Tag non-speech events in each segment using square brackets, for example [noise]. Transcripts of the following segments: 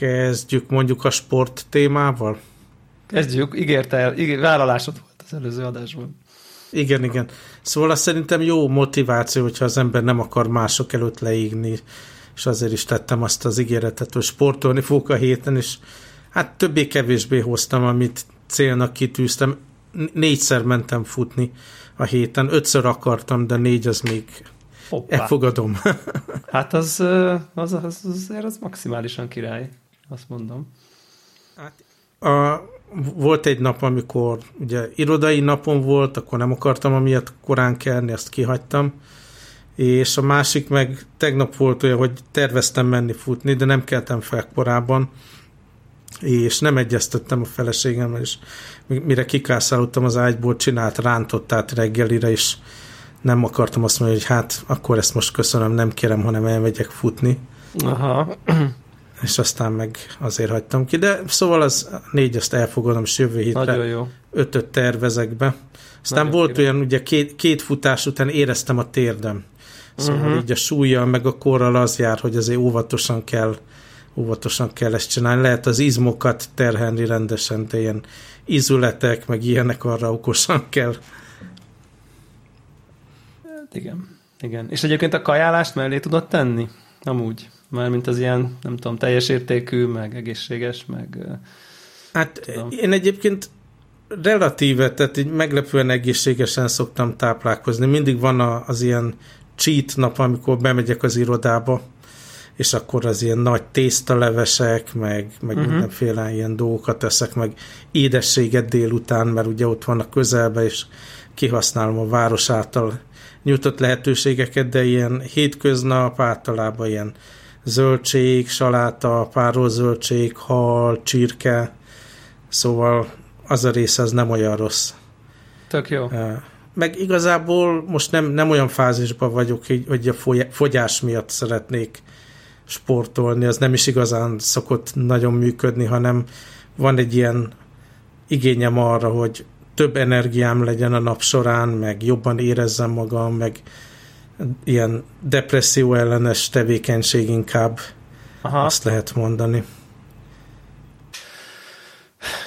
kezdjük mondjuk a sport témával? Kezdjük, ígérte el, ígér, vállalásod volt az előző adásban. Igen, igen. Szóval azt szerintem jó motiváció, hogyha az ember nem akar mások előtt leígni, és azért is tettem azt az ígéretet, hogy sportolni fogok a héten, és hát többé-kevésbé hoztam, amit célnak kitűztem. Négyszer mentem futni a héten, ötször akartam, de négy az még Hoppá. elfogadom. [laughs] hát az, az, az, az, az maximálisan király, azt mondom. Hát, a, volt egy nap, amikor ugye irodai napon volt, akkor nem akartam amiatt korán kelni, azt kihagytam, és a másik meg tegnap volt olyan, hogy terveztem menni futni, de nem keltem fel korábban, és nem egyeztettem a feleségemmel, és mire kikászálódtam az ágyból, csinált rántottát reggelire, és nem akartam azt mondani, hogy hát akkor ezt most köszönöm, nem kérem, hanem elmegyek futni. Aha. És aztán meg azért hagytam ki, de szóval az négy, azt elfogadom, és jövő hétre ötöt tervezek be. Aztán Nagyon volt kérem. olyan, ugye két, két futás után éreztem a térdem. Szóval uh-huh. így a súlyjal, meg a korral az jár, hogy azért óvatosan kell óvatosan kell ezt csinálni. Lehet az izmokat terhelni rendesen, de ilyen izületek, meg ilyenek arra okosan [laughs] kell. Hát igen. Igen. És egyébként a kajálást mellé tudod tenni? Amúgy. Mármint az ilyen, nem tudom, teljes értékű, meg egészséges, meg... Hát tudom. én egyébként relatíve, tehát így meglepően egészségesen szoktam táplálkozni. Mindig van az ilyen cheat nap, amikor bemegyek az irodába, és akkor az ilyen nagy tésztalevesek, meg, meg uh-huh. mindenféle ilyen dolgokat teszek, meg édességet délután, mert ugye ott van a közelbe, és kihasználom a város által nyújtott lehetőségeket, de ilyen hétköznap általában ilyen zöldség, saláta, zöldség, hal, csirke, szóval az a része az nem olyan rossz. Tök jó. Meg igazából most nem, nem olyan fázisban vagyok, hogy a fogyás miatt szeretnék sportolni, az nem is igazán szokott nagyon működni, hanem van egy ilyen igényem arra, hogy több energiám legyen a nap során, meg jobban érezzem magam, meg ilyen depresszió ellenes tevékenység inkább, Aha. azt lehet mondani.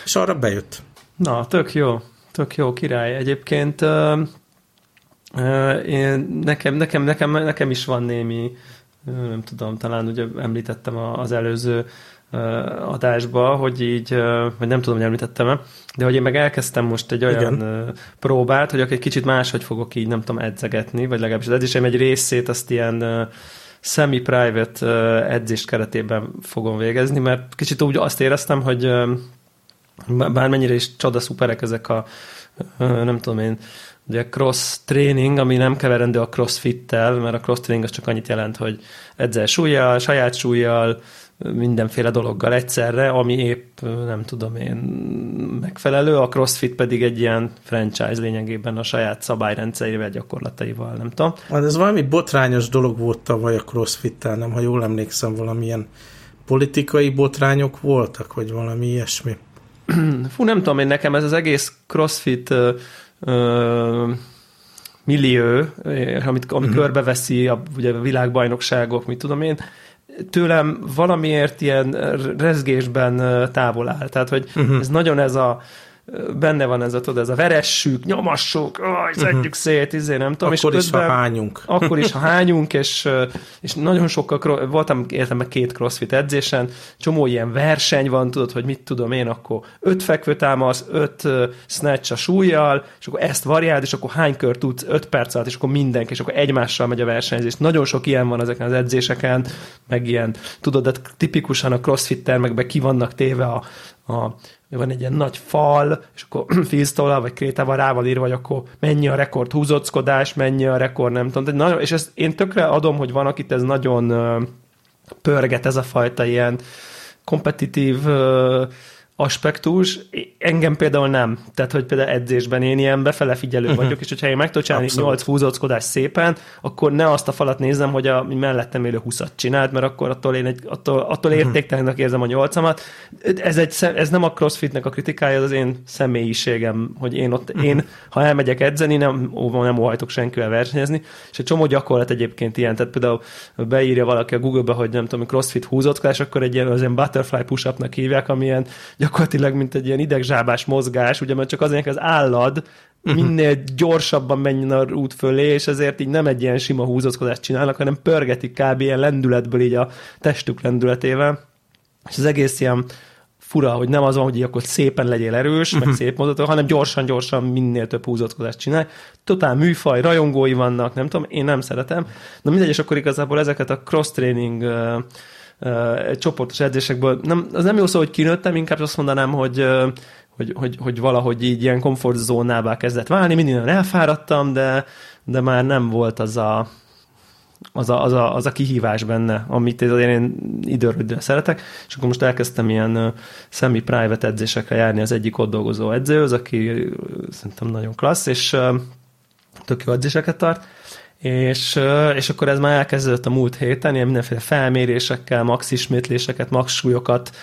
És arra bejött. Na, tök jó, tök jó, király. Egyébként uh, uh, én, nekem, nekem, nekem, nekem is van némi nem tudom, talán ugye említettem az előző adásba, hogy így, vagy nem tudom, hogy említettem-e, de hogy én meg elkezdtem most egy olyan Igen. próbát, hogy egy kicsit máshogy fogok így, nem tudom, edzegetni, vagy legalábbis az edzésem egy részét azt ilyen semi-private edzés keretében fogom végezni, mert kicsit úgy azt éreztem, hogy bármennyire is csoda szuperek ezek a nem tudom én, Ugye cross training, ami nem keverendő a crossfittel, mert a cross training az csak annyit jelent, hogy edzel súlyjal, saját súlyjal, mindenféle dologgal egyszerre, ami épp nem tudom én megfelelő, a CrossFit pedig egy ilyen franchise lényegében a saját szabályrendszerével, gyakorlataival, nem tudom. Hát ez valami botrányos dolog volt tavaly a CrossFit-tel, nem? Ha jól emlékszem, valamilyen politikai botrányok voltak, vagy valami ilyesmi. Fú, nem tudom én, nekem ez az egész CrossFit ö, millió, amit, ami uh-huh. körbeveszi a, ugye a világbajnokságok, mit tudom én, tőlem valamiért ilyen rezgésben távol áll. Tehát, hogy uh-huh. ez nagyon ez a benne van ez a, tudod, ez a veressük, nyomassuk, oh, szedjük uh-huh. szét, izé, nem tudom. Akkor és közben, is, ha hányunk. Akkor is, ha hányunk, és, és nagyon sokkal, voltam értem meg két crossfit edzésen, csomó ilyen verseny van, tudod, hogy mit tudom én, akkor öt fekvőtámasz, öt snatch a súlyjal, és akkor ezt variáld, és akkor hány kör tudsz, öt perc alatt, és akkor mindenki, és akkor egymással megy a versenyzés. Nagyon sok ilyen van ezeken az edzéseken, meg ilyen, tudod, de tipikusan a crossfit termekben ki vannak téve a, a van egy ilyen nagy fal, és akkor [clears throat] filztollal vagy krétával rá írva, vagy akkor mennyi a rekord húzockodás, mennyi a rekord, nem tudom. De nagyon, és ezt én tökre adom, hogy van, akit ez nagyon pörget ez a fajta ilyen kompetitív aspektus, engem például nem. Tehát, hogy például edzésben én ilyen befele figyelő uh-huh. vagyok, és hogyha én meg tudok csinálni Abszolút. 8 húzóckodás szépen, akkor ne azt a falat nézem, hogy a mellettem élő 20 csinált, mert akkor attól én egy, attól, attól uh-huh. értéktelennek érzem a nyolcamat. Ez, egy, ez nem a crossfitnek a kritikája, ez az én személyiségem, hogy én ott, uh-huh. én, ha elmegyek edzeni, nem, nem óhajtok senkivel versenyezni, és egy csomó gyakorlat egyébként ilyen, tehát például beírja valaki a Google-be, hogy nem tudom, crossfit húzóckodás, akkor egy ilyen, az ilyen butterfly push-upnak hívják, amilyen gyakorlatilag, mint egy ilyen idegzsábás mozgás, ugye, mert csak azért az állad mhm. minél gyorsabban menjen a út fölé, és ezért így nem egy ilyen sima húzózkodást csinálnak, hanem pörgetik kb. ilyen lendületből így a testük lendületével. És az egész ilyen fura, hogy nem az van, hogy akkor szépen legyél erős, uh-huh. meg mhm. szép mozgató, hanem gyorsan-gyorsan minél több húzózkodást csinálj. Totál műfaj, rajongói vannak, nem tudom, én nem szeretem. Na mindegy, és akkor igazából ezeket a cross-training uh, csoportos edzésekből, nem, az nem jó szó, hogy kinőttem, inkább azt mondanám, hogy hogy, hogy, hogy valahogy így ilyen komfortzónába kezdett válni, mindig nagyon elfáradtam, de, de már nem volt az a, az a, az, a, az a kihívás benne, amit én időről szeretek, és akkor most elkezdtem ilyen semi-private edzésekre járni az egyik ott dolgozó edzőhöz, aki szerintem nagyon klassz, és tök jó edzéseket tart, és, és akkor ez már elkezdődött a múlt héten, ilyen mindenféle felmérésekkel, max ismétléseket, max súlyokat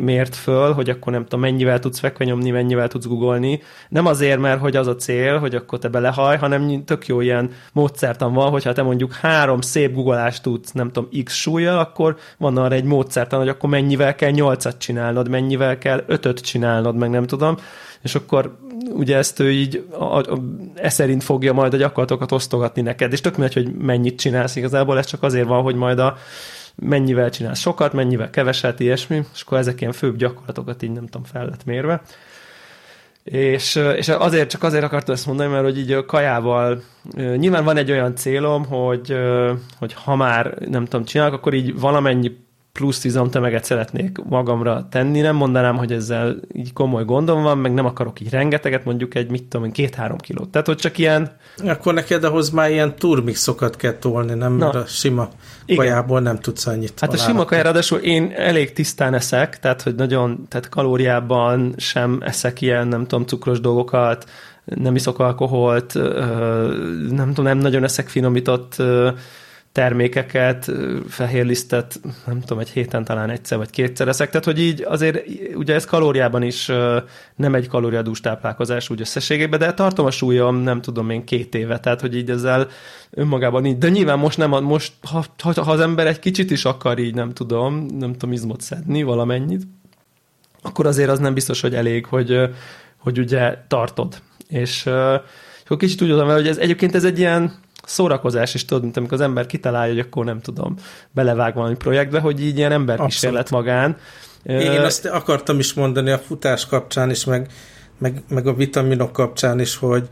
mért föl, hogy akkor nem tudom, mennyivel tudsz fekvenyomni, mennyivel tudsz googolni. Nem azért, mert hogy az a cél, hogy akkor te belehaj, hanem tök jó ilyen módszertan van, hogyha te mondjuk három szép googolást tudsz, nem tudom, x súlyjal, akkor van arra egy módszertan, hogy akkor mennyivel kell nyolcat csinálnod, mennyivel kell ötöt csinálnod, meg nem tudom és akkor ugye ezt ő így a, a, e szerint fogja majd a gyakorlatokat osztogatni neked, és tök mindegy, hogy mennyit csinálsz igazából, ez csak azért van, hogy majd a mennyivel csinálsz sokat, mennyivel keveset, ilyesmi, és akkor ezek ilyen főbb gyakorlatokat így nem tudom, fel lett mérve. És, és azért csak azért akartam ezt mondani, mert hogy így a kajával nyilván van egy olyan célom, hogy, hogy ha már nem tudom, csinálok, akkor így valamennyi plusz izomtömeget szeretnék magamra tenni, nem mondanám, hogy ezzel így komoly gondom van, meg nem akarok így rengeteget, mondjuk egy, mit tudom két-három kilót. Tehát, hogy csak ilyen... Akkor neked ahhoz már ilyen turmixokat kell tolni, nem? Na, a sima igen. kajából nem tudsz annyit Hát a sima kajára, ráadásul én elég tisztán eszek, tehát, hogy nagyon, tehát kalóriában sem eszek ilyen, nem tudom, cukros dolgokat, nem iszok alkoholt, nem tudom, nem nagyon eszek finomított termékeket, fehérlisztet, nem tudom, egy héten talán egyszer vagy kétszer eszek, tehát hogy így azért ugye ez kalóriában is nem egy kalóriadús táplálkozás úgy összességében, de tartom a súlyom, nem tudom én két éve, tehát hogy így ezzel önmagában így, de nyilván most nem, most ha, ha, ha az ember egy kicsit is akar így, nem tudom, nem tudom izmot szedni valamennyit, akkor azért az nem biztos, hogy elég, hogy, hogy ugye tartod. És, és akkor kicsit úgy tudom, hogy ez egyébként ez egy ilyen szórakozás is tudod, mint amikor az ember kitalálja, hogy akkor nem tudom, belevág valami projektbe, hogy így ilyen emberkísérlet magán. Én azt akartam is mondani a futás kapcsán is, meg, meg, meg a vitaminok kapcsán is, hogy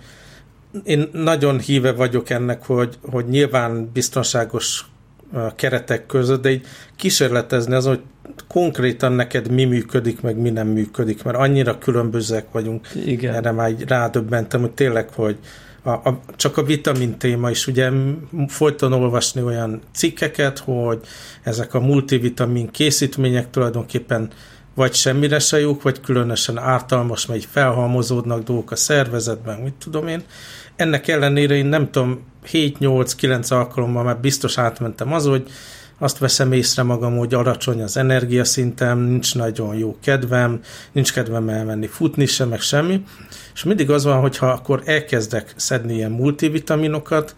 én nagyon híve vagyok ennek, hogy, hogy nyilván biztonságos keretek között, de így kísérletezni az, hogy konkrétan neked mi működik, meg mi nem működik, mert annyira különbözőek vagyunk. Igen. Erre már így rádöbbentem, hogy tényleg, hogy, a, a, csak a vitamin téma is, ugye folyton olvasni olyan cikkeket, hogy ezek a multivitamin készítmények tulajdonképpen vagy semmire se jók, vagy különösen ártalmas, mert felhalmozódnak dolgok a szervezetben, mit tudom én. Ennek ellenére én nem tudom, 7-8-9 alkalommal már biztos átmentem az, hogy azt veszem észre magam, hogy alacsony az energiaszintem, nincs nagyon jó kedvem, nincs kedvem elmenni futni sem, meg semmi. És mindig az van, hogyha akkor elkezdek szedni ilyen multivitaminokat,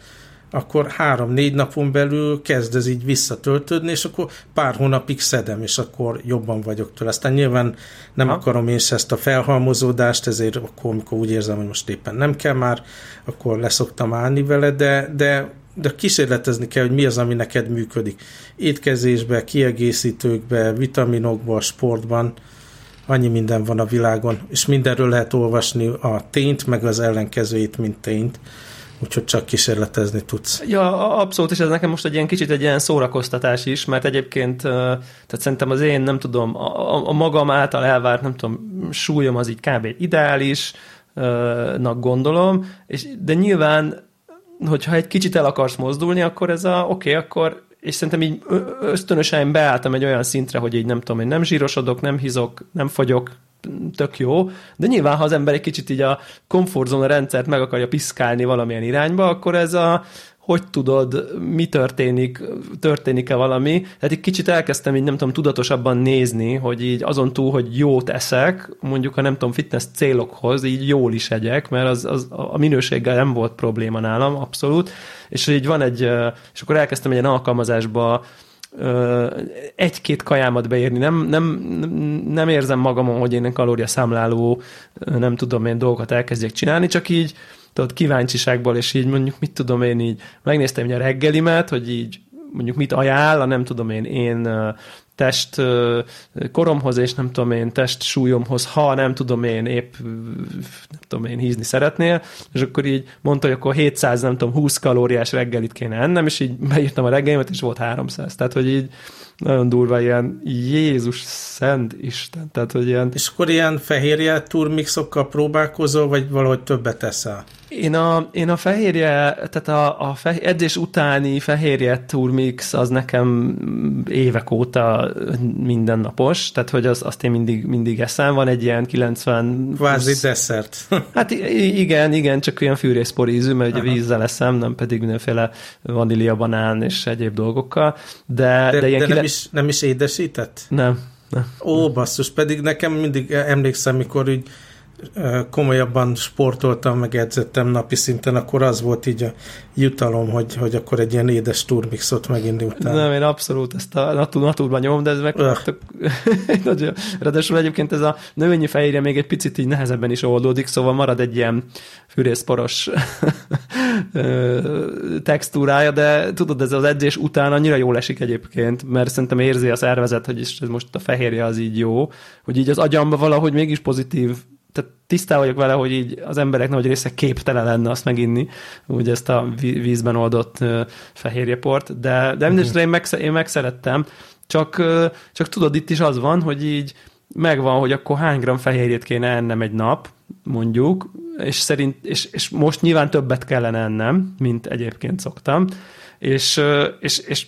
akkor három-négy napon belül kezd ez így visszatöltődni, és akkor pár hónapig szedem, és akkor jobban vagyok tőle. Aztán nyilván nem ha. akarom én ezt a felhalmozódást, ezért akkor, amikor úgy érzem, hogy most éppen nem kell már, akkor leszoktam állni vele, de, de de kísérletezni kell, hogy mi az, ami neked működik. Étkezésbe, kiegészítőkbe, vitaminokba, sportban, annyi minden van a világon, és mindenről lehet olvasni a tényt, meg az ellenkezőjét, mint tényt úgyhogy csak kísérletezni tudsz. Ja, abszolút, és ez nekem most egy ilyen kicsit egy ilyen szórakoztatás is, mert egyébként, tehát szerintem az én, nem tudom, a, a magam által elvárt, nem tudom, súlyom az így kb. ideálisnak gondolom, és, de nyilván hogyha egy kicsit el akarsz mozdulni, akkor ez a, oké, okay, akkor és szerintem így ösztönösen beálltam egy olyan szintre, hogy így nem tudom, én nem zsírosodok, nem hizok, nem fagyok, tök jó, de nyilván, ha az ember egy kicsit így a komfortzóna rendszert meg akarja piszkálni valamilyen irányba, akkor ez a hogy tudod, mi történik, történik-e valami. Tehát egy kicsit elkezdtem így nem tudom tudatosabban nézni, hogy így azon túl, hogy jót eszek, mondjuk a nem tudom fitness célokhoz, így jól is egyek, mert az, az a minőséggel nem volt probléma nálam, abszolút. És így van egy, és akkor elkezdtem egy ilyen alkalmazásba egy-két kajámat beírni. Nem, nem, nem érzem magamon, hogy én kalóriaszámláló, nem tudom én dolgokat elkezdjek csinálni, csak így tudod, kíváncsiságból, és így mondjuk mit tudom én így, megnéztem így a reggelimet, hogy így mondjuk mit ajánl, nem tudom én, én test koromhoz, és nem tudom én, test súlyomhoz, ha nem tudom én, épp nem tudom én, hízni szeretnél, és akkor így mondta, hogy akkor 700, nem tudom, 20 kalóriás reggelit kéne ennem, és így beírtam a reggelimet, és volt 300. Tehát, hogy így nagyon durva ilyen Jézus szent Isten, tehát, hogy ilyen... És akkor ilyen fehérje turmixokkal próbálkozol, vagy valahogy többet teszel? Én a, én a fehérje, tehát a, a fehér, edzés utáni fehérje turmix az nekem évek óta mindennapos, tehát hogy az, azt én mindig, mindig eszem, van egy ilyen 90... Kvázi desszert. [laughs] Hát igen, igen, csak olyan fűrészporízű, mert ugye vízzel eszem, nem pedig mindenféle vanília, banán és egyéb dolgokkal, de, de, de, ilyen de kile... nem, is, nem is édesített? Nem. nem. Ó, basszus, pedig nekem mindig emlékszem, mikor úgy komolyabban sportoltam, meg edzettem napi szinten, akkor az volt így a jutalom, hogy, hogy akkor egy ilyen édes turmixot meginni utána. Nem, én abszolút ezt a natur, naturban nyom, de ez meg [laughs] nagyon, ráadásul egyébként ez a növényi fehérje még egy picit így nehezebben is oldódik, szóval marad egy ilyen fűrészporos [laughs] textúrája, de tudod, ez az edzés után annyira jól esik egyébként, mert szerintem érzi a szervezet, hogy is most a fehérje az így jó, hogy így az agyamba valahogy mégis pozitív tehát tisztá vagyok vele, hogy így az emberek nagy része képtelen lenne azt meginni, úgy ezt a vízben oldott fehérjeport, de, de uh-huh. én, meg, én megszerettem, csak, csak tudod, itt is az van, hogy így megvan, hogy akkor hány gram fehérjét kéne ennem egy nap, mondjuk, és, szerint, és, és most nyilván többet kellene ennem, mint egyébként szoktam, és, és, és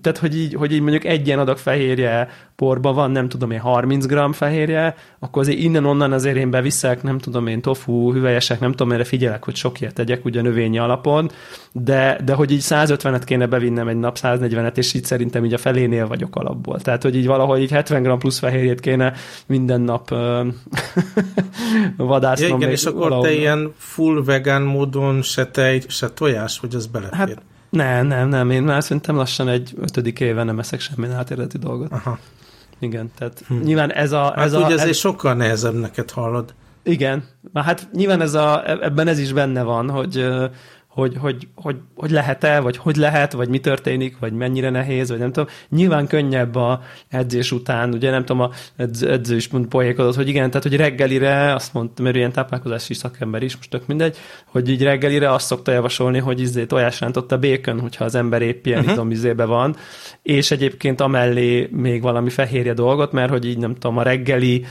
tehát, hogy így, hogy így mondjuk egy ilyen adag fehérje porban van, nem tudom én, 30 g fehérje, akkor azért innen-onnan azért én beviszek, nem tudom én, tofu, hüvelyesek, nem tudom, erre figyelek, hogy sok ilyet tegyek, ugye növényi alapon, de, de hogy így 150-et kéne bevinnem egy nap, 140-et, és így szerintem így a felénél vagyok alapból. Tehát, hogy így valahogy így 70 g plusz fehérjét kéne minden nap [laughs] vadásznom. Ja, igen, és akkor valahol. te ilyen full vegan módon se tej, se tojás, hogy az belefér? Hát nem, nem, nem. Én már szerintem lassan egy ötödik éve nem eszek semmi átérleti dolgot. Aha. Igen, tehát hm. nyilván ez a... Hát ez hát a, ugye ez, ez sokkal nehezebb neked hallod. Igen, hát nyilván ez a, ebben ez is benne van, hogy hogy, hogy, hogy, hogy lehet-e, vagy hogy lehet, vagy mi történik, vagy mennyire nehéz, vagy nem tudom. Nyilván könnyebb a edzés után, ugye nem tudom, a edző, edző is mond poékodott, hogy igen, tehát hogy reggelire, azt mondta, mert ilyen táplálkozási szakember is, most tök mindegy, hogy így reggelire azt szokta javasolni, hogy izé tojásrántott a békön, hogyha az ember épp ilyen uh-huh. izomizébe van, és egyébként amellé még valami fehérje dolgot, mert hogy így nem tudom, a reggeli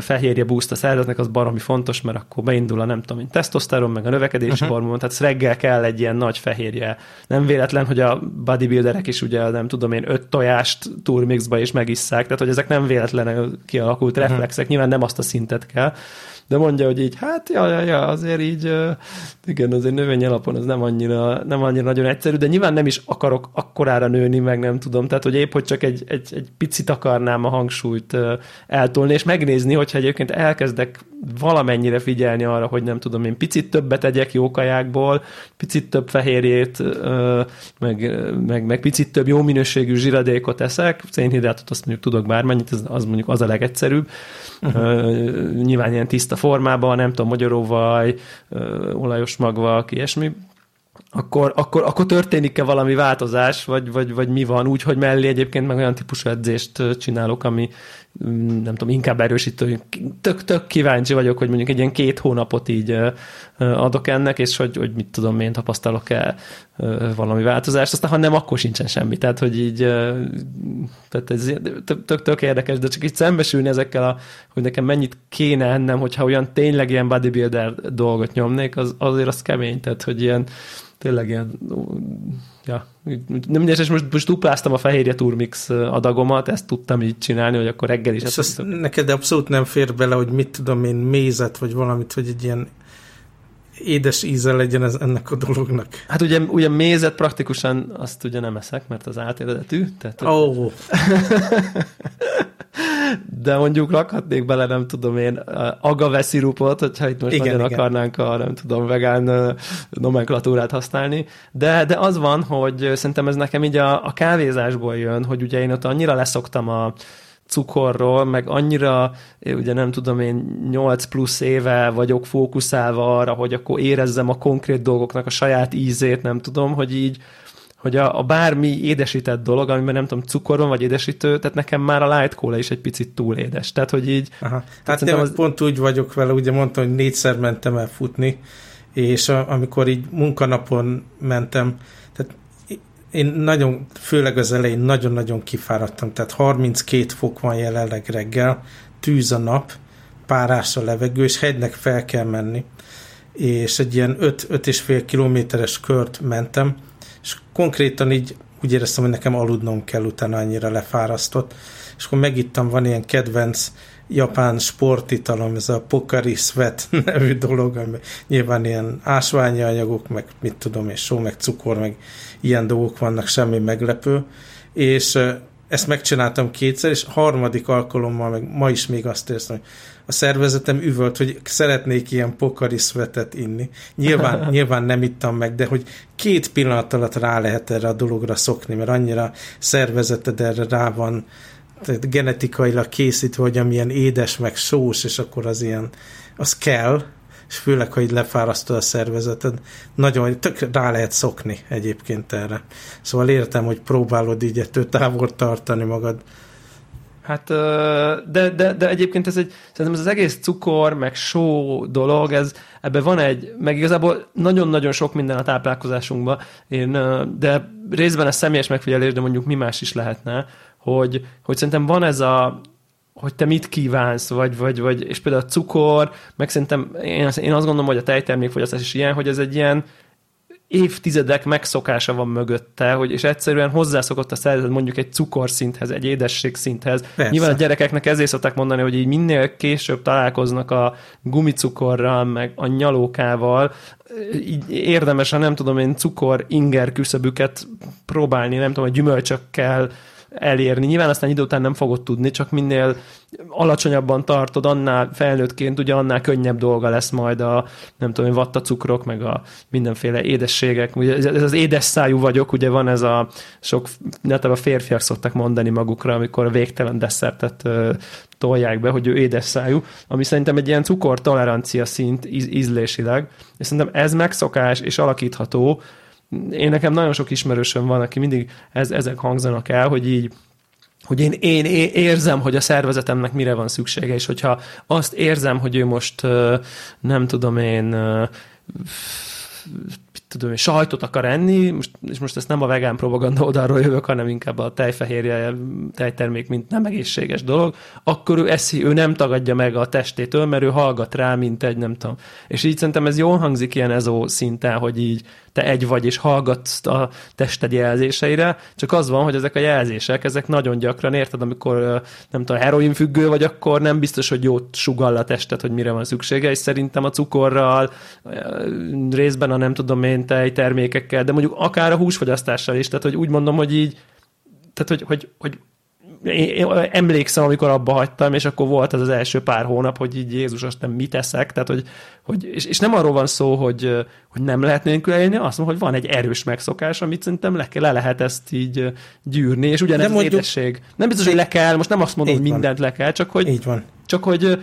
fehérje boost a szervezetnek, az baromi fontos, mert akkor beindul a nem tudom, mint tesztoszteron, meg a növekedési uh-huh. hormon, tehát reggel kell egy ilyen nagy fehérje. Nem véletlen, hogy a bodybuilderek is ugye nem tudom én öt tojást turmixba is megisszák, tehát hogy ezek nem véletlenül kialakult uh-huh. reflexek, nyilván nem azt a szintet kell de mondja, hogy így, hát ja, ja, ja azért így, igen, azért növény alapon az nem annyira, nem annyira nagyon egyszerű, de nyilván nem is akarok akkorára nőni, meg nem tudom, tehát hogy épp, hogy csak egy, egy, egy picit akarnám a hangsúlyt eltolni, és megnézni, hogyha egyébként elkezdek valamennyire figyelni arra, hogy nem tudom én, picit többet tegyek jó kajákból, picit több fehérjét, meg, meg, meg picit több jó minőségű zsiradékot eszek, szénhidrátot azt mondjuk tudok bármennyit, az, az mondjuk az a legegyszerűbb. Uh-huh. Nyilván ilyen tiszta formában, nem tudom, magyaróvaj, olajos magvak, ilyesmi, akkor, akkor, akkor történik-e valami változás, vagy, vagy, vagy mi van, úgy, hogy mellé egyébként meg olyan típusú edzést csinálok, ami mm, nem tudom, inkább erősítő. Tök, tök kíváncsi vagyok, hogy mondjuk egy ilyen két hónapot így adok ennek, és hogy, hogy mit tudom én, tapasztalok-e valami változást, aztán ha nem, akkor sincsen semmi. Tehát, hogy így tehát ez tök, tök érdekes, de csak így szembesülni ezekkel, a, hogy nekem mennyit kéne ennem, hogyha olyan tényleg ilyen bodybuilder dolgot nyomnék, az, azért az kemény, tehát, hogy ilyen tényleg ilyen ja, nem mindegy, és most, most dupláztam a fehérje turmix adagomat, ezt tudtam így csinálni, hogy akkor reggel is. És azt neked abszolút nem fér bele, hogy mit tudom én, mézet, vagy valamit, hogy egy ilyen édes íze legyen ez, ennek a dolognak. Hát ugye, ugye mézet praktikusan azt ugye nem eszek, mert az átéredetű. Tehát, oh. [laughs] de mondjuk rakhatnék bele, nem tudom én, agave szirupot, hogyha itt most igen, nagyon igen. akarnánk a, nem tudom, vegán nomenklatúrát használni, de, de az van, hogy szerintem ez nekem így a, a kávézásból jön, hogy ugye én ott annyira leszoktam a, cukorról, meg annyira, ugye nem tudom én, 8 plusz éve vagyok fókuszálva arra, hogy akkor érezzem a konkrét dolgoknak a saját ízét, nem tudom, hogy így hogy a, a bármi édesített dolog, amiben nem tudom, cukor van, vagy édesítő, tehát nekem már a light cola is egy picit túl édes. Tehát, hogy így... Aha. Hát én az... pont úgy vagyok vele, ugye mondtam, hogy négyszer mentem el futni, és a, amikor így munkanapon mentem, tehát én nagyon, főleg az elején nagyon-nagyon kifáradtam, tehát 32 fok van jelenleg reggel, tűz a nap, párás a levegő, és hegynek fel kell menni, és egy ilyen 5-5,5 kilométeres kört mentem, és konkrétan így úgy éreztem, hogy nekem aludnom kell, utána annyira lefárasztott, és akkor megittam, van ilyen kedvenc japán sportitalom, ez a Pokari Sweat [laughs] nevű dolog, ami nyilván ilyen ásványi anyagok, meg mit tudom, és só, meg cukor, meg ilyen dolgok vannak, semmi meglepő, és ezt megcsináltam kétszer, és harmadik alkalommal, meg ma is még azt érzem, hogy a szervezetem üvölt, hogy szeretnék ilyen pokari szvetet inni. Nyilván, [laughs] nyilván nem ittam meg, de hogy két pillanat alatt rá lehet erre a dologra szokni, mert annyira szervezeted erre rá van tehát genetikailag készítve, hogy amilyen édes, meg sós, és akkor az ilyen, az kell, és főleg, hogy lefárasztod a szervezeted, nagyon tök rá lehet szokni egyébként erre. Szóval értem, hogy próbálod így ettől távol tartani magad. Hát, de, de, de egyébként ez egy, szerintem ez az egész cukor, meg só dolog, ez, ebben van egy, meg igazából nagyon-nagyon sok minden a táplálkozásunkban, én, de részben ez személyes megfigyelés, de mondjuk mi más is lehetne, hogy, hogy szerintem van ez a, hogy te mit kívánsz, vagy, vagy, vagy és például a cukor, meg szerintem én, azt, én azt gondolom, hogy a tejtermékfogyasztás is ilyen, hogy ez egy ilyen évtizedek megszokása van mögötte, hogy és egyszerűen hozzászokott a szervezet mondjuk egy cukorszinthez, egy édesség szinthez. Persze. Nyilván a gyerekeknek ezért szokták mondani, hogy így minél később találkoznak a gumicukorral, meg a nyalókával, így érdemes a nem tudom én cukor inger küszöbüket próbálni, nem tudom, a gyümölcsökkel, elérni. Nyilván aztán idő után nem fogod tudni, csak minél alacsonyabban tartod, annál felnőttként ugye annál könnyebb dolga lesz majd a nem tudom, vatta cukrok, meg a mindenféle édességek. Ugye ez az édes szájú vagyok, ugye van ez a sok, a férfiak szoktak mondani magukra, amikor a végtelen desszertet tolják be, hogy ő édes szájú, ami szerintem egy ilyen cukortolerancia szint íz, ízlésileg, és szerintem ez megszokás és alakítható, én nekem nagyon sok ismerősöm van, aki mindig ez, ezek hangzanak el, hogy így hogy én, én, én érzem, hogy a szervezetemnek mire van szüksége, és hogyha azt érzem, hogy ő most nem tudom én tudom, hogy sajtot akar enni, és most ezt nem a vegán propaganda oldalról jövök, hanem inkább a tejfehérje, tejtermék, mint nem egészséges dolog, akkor ő eszi, ő nem tagadja meg a testétől, mert ő hallgat rá, mint egy, nem tudom. És így szerintem ez jól hangzik ilyen ezó szinten, hogy így te egy vagy, és hallgatsz a tested jelzéseire, csak az van, hogy ezek a jelzések, ezek nagyon gyakran, érted, amikor nem tudom, heroin függő vagy, akkor nem biztos, hogy jót sugall a tested, hogy mire van szüksége, és szerintem a cukorral, részben a nem tudom én tejtermékekkel, de mondjuk akár a húsfogyasztással is, tehát hogy úgy mondom, hogy így, tehát hogy, hogy, hogy én emlékszem, amikor abba hagytam, és akkor volt ez az első pár hónap, hogy így Jézus, azt nem mit eszek, tehát hogy, hogy és, és, nem arról van szó, hogy, hogy nem lehet nélkül élni, azt mondom, hogy van egy erős megszokás, amit szerintem le, le lehet ezt így gyűrni, és ugyanez az mondjuk, édesség. Nem biztos, hogy le kell, most nem azt mondom, hogy mindent le kell, csak hogy, így van. csak hogy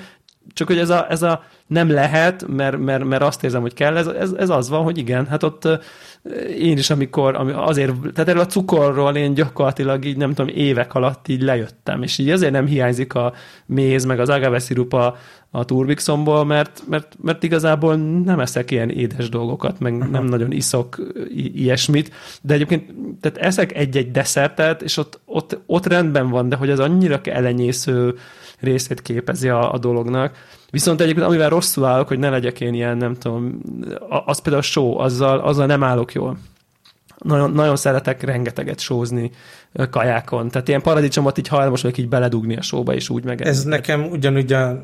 csak hogy ez a, ez a nem lehet, mert, mert, mert azt érzem, hogy kell, ez, ez, ez az van, hogy igen, hát ott én is, amikor azért, tehát erről a cukorról én gyakorlatilag így nem tudom, évek alatt így lejöttem, és így azért nem hiányzik a méz, meg az agave szirup a, a turbixomból, mert, mert, mert igazából nem eszek ilyen édes dolgokat, meg uh-huh. nem nagyon iszok i- ilyesmit, de egyébként tehát eszek egy-egy desszertet, és ott, ott, ott rendben van, de hogy az annyira elenyésző részét képezi a, a dolognak. Viszont egyébként amivel rosszul állok, hogy ne legyek én ilyen, nem tudom, az például show, azzal, azzal nem állok jól. nagyon, nagyon szeretek rengeteget sózni kajákon. Tehát ilyen paradicsomot így hajlamos vagyok így beledugni a sóba, és úgy meg. Ez nekem ugyanúgy a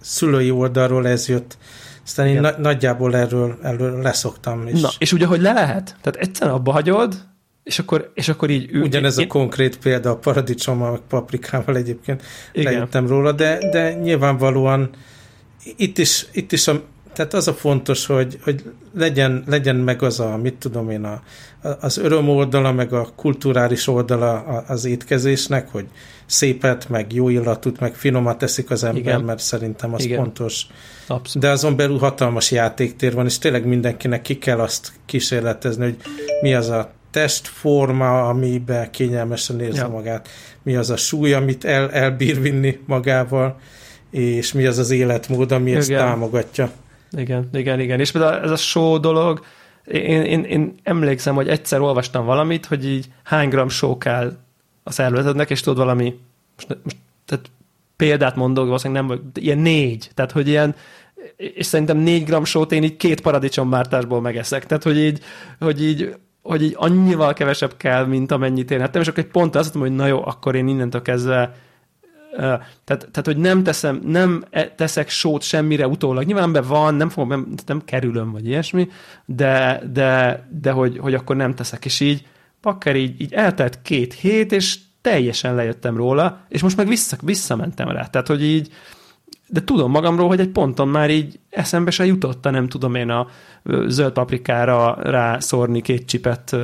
szülői oldalról ez jött. Aztán én na- nagyjából erről, erről leszoktam. És... Na, és ugye, hogy le lehet? Tehát egyszerűen abba hagyod, és akkor, és akkor így... Ül, Ugyanez én... a konkrét példa a paradicsommal, meg paprikával egyébként Igen. lejöttem róla, de, de nyilvánvalóan itt is, itt is a, tehát az a fontos, hogy, hogy legyen, legyen meg az a, mit tudom én, a, az öröm oldala, meg a kulturális oldala az étkezésnek, hogy szépet, meg jó illatút, meg finomat teszik az ember, Igen. mert szerintem az Igen. fontos. Abszolút. De azon belül hatalmas játéktér van, és tényleg mindenkinek ki kell azt kísérletezni, hogy mi az a testforma, amiben kényelmesen érzi ja. magát, mi az a súly, amit el, elbír vinni magával, és mi az az életmód, ami igen. ezt támogatja. Igen, igen, igen. És például ez a show dolog, én, én, én emlékszem, hogy egyszer olvastam valamit, hogy így hány gram só kell a szervezetednek, és tudod valami, most, most tehát példát mondok, valószínűleg nem, ilyen négy, tehát hogy ilyen, és szerintem négy gram sót én így két paradicsommártásból megeszek, tehát hogy így, hogy így hogy így annyival kevesebb kell, mint amennyit én ettem, és akkor egy pont azt mondom, hogy na jó, akkor én innentől kezdve tehát, tehát, hogy nem teszem, nem e, teszek sót semmire utólag. Nyilván be van, nem fogom, nem, nem kerülöm, vagy ilyesmi, de, de, de hogy, hogy akkor nem teszek. És így, pakker így, így eltelt két hét, és teljesen lejöttem róla, és most meg vissza, visszamentem rá. Tehát, hogy így, de tudom magamról, hogy egy ponton már így eszembe se jutott, nem tudom én a zöld paprikára rászórni két csipet